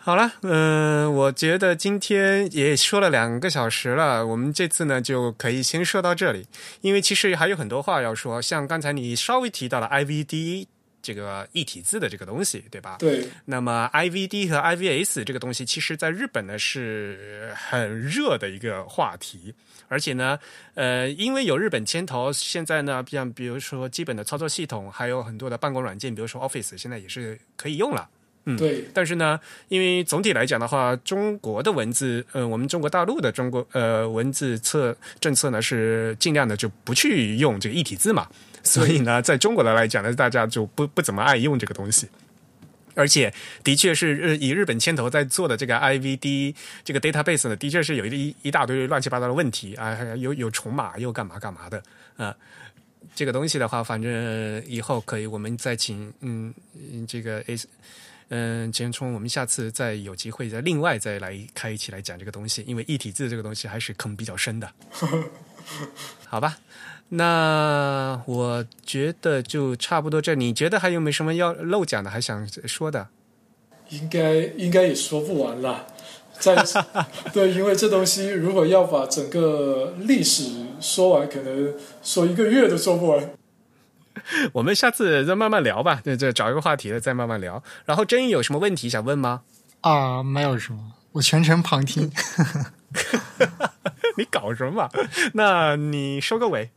好了，嗯、我觉得今天也说了两个小时了，我们这次呢就可以先说到这里，因为其实还有很多话要说，像刚才你稍微提到了 IVD 这个一体字的这个东西，对吧？对。那么 IVD 和 IVS 这个东西，其实在日本呢是很热的一个话题，而且呢，呃，因为有日本牵头，现在呢，像比如说基本的操作系统，还有很多的办公软件，比如说 Office，现在也是可以用了。嗯对但是呢，因为总体来讲的话，中国的文字，呃，我们中国大陆的中国呃文字策政策呢是尽量的就不去用这个一体字嘛，所以呢，在中国的来讲呢，大家就不不怎么爱用这个东西。而且，的确是日以日本牵头在做的这个 IVD 这个 database 呢，的确是有一一大堆乱七八糟的问题啊，有有重码又干嘛干嘛的啊。这个东西的话，反正以后可以我们再请嗯嗯这个 A 嗯，钱冲，我们下次再有机会再另外再来开一期来讲这个东西，因为一体字这个东西还是坑比较深的，(laughs) 好吧？那我觉得就差不多这，你觉得还有没有什么要漏讲的，还想说的？应该应该也说不完了。在 (laughs) 对，因为这东西如果要把整个历史说完，可能说一个月都说不完。我们下次再慢慢聊吧，对这找一个话题了再慢慢聊。然后真有什么问题想问吗？啊、没有什么，我全程旁听。(laughs) 你搞什么？那你收个尾。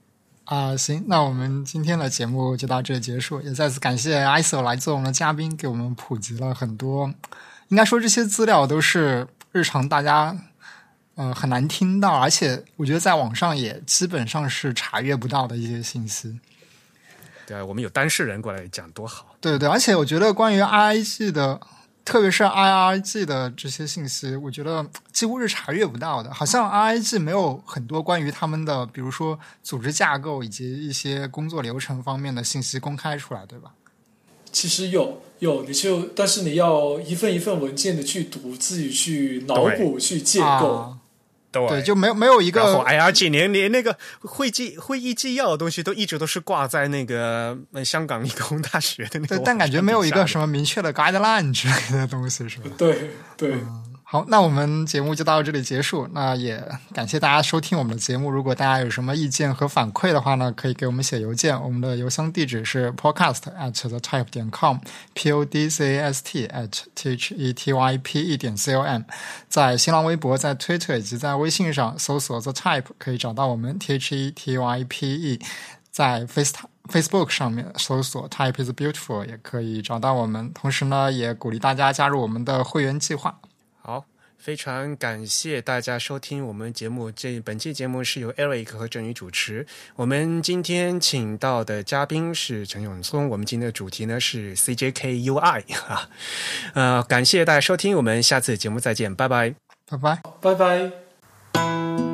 啊、行，那我们今天的节目就到这里结束，也再次感谢 ISO 来做我们的嘉宾，给我们普及了很多。应该说这些资料都是日常大家呃很难听到，而且我觉得在网上也基本上是查阅不到的一些信息。对啊，我们有当事人过来讲多好。对对，而且我觉得关于 IIG 的，特别是 IIG 的这些信息，我觉得几乎是查阅不到的。好像 IIG 没有很多关于他们的，比如说组织架构以及一些工作流程方面的信息公开出来，对吧？其实有有，你就但是你要一份一份文件的去读，自己去脑补、去建构。啊、对对，就没有没有一然后个 IRG 连连那个会记会议纪要的东西都一直都是挂在那个呃香港理工大学的那个对，但感觉没有一个什么。么明确的 guideline 之类的东西，是吧？对对，好，那我们节目就到这里结束。那也感谢大家收听我们的节目。如果大家有什么意见和反馈的话呢，可以给我们写邮件。我们的邮箱地址是 podcast at the type 点 com，p o d c a s t at t h e t y p e 点 c o m。在新浪微博、在 Twitter 以及在微信上搜索 the type 可以找到我们 t h e t y p e。在 Face Facebook 上面搜索 Type is Beautiful 也可以找到我们。同时呢，也鼓励大家加入我们的会员计划。好，非常感谢大家收听我们节目。这本期节目是由 Eric 和郑宇主持。我们今天请到的嘉宾是陈永松。我们今天的主题呢是 CJKUI 啊。(laughs) 呃，感谢大家收听，我们下次节目再见，拜拜，拜拜，拜拜。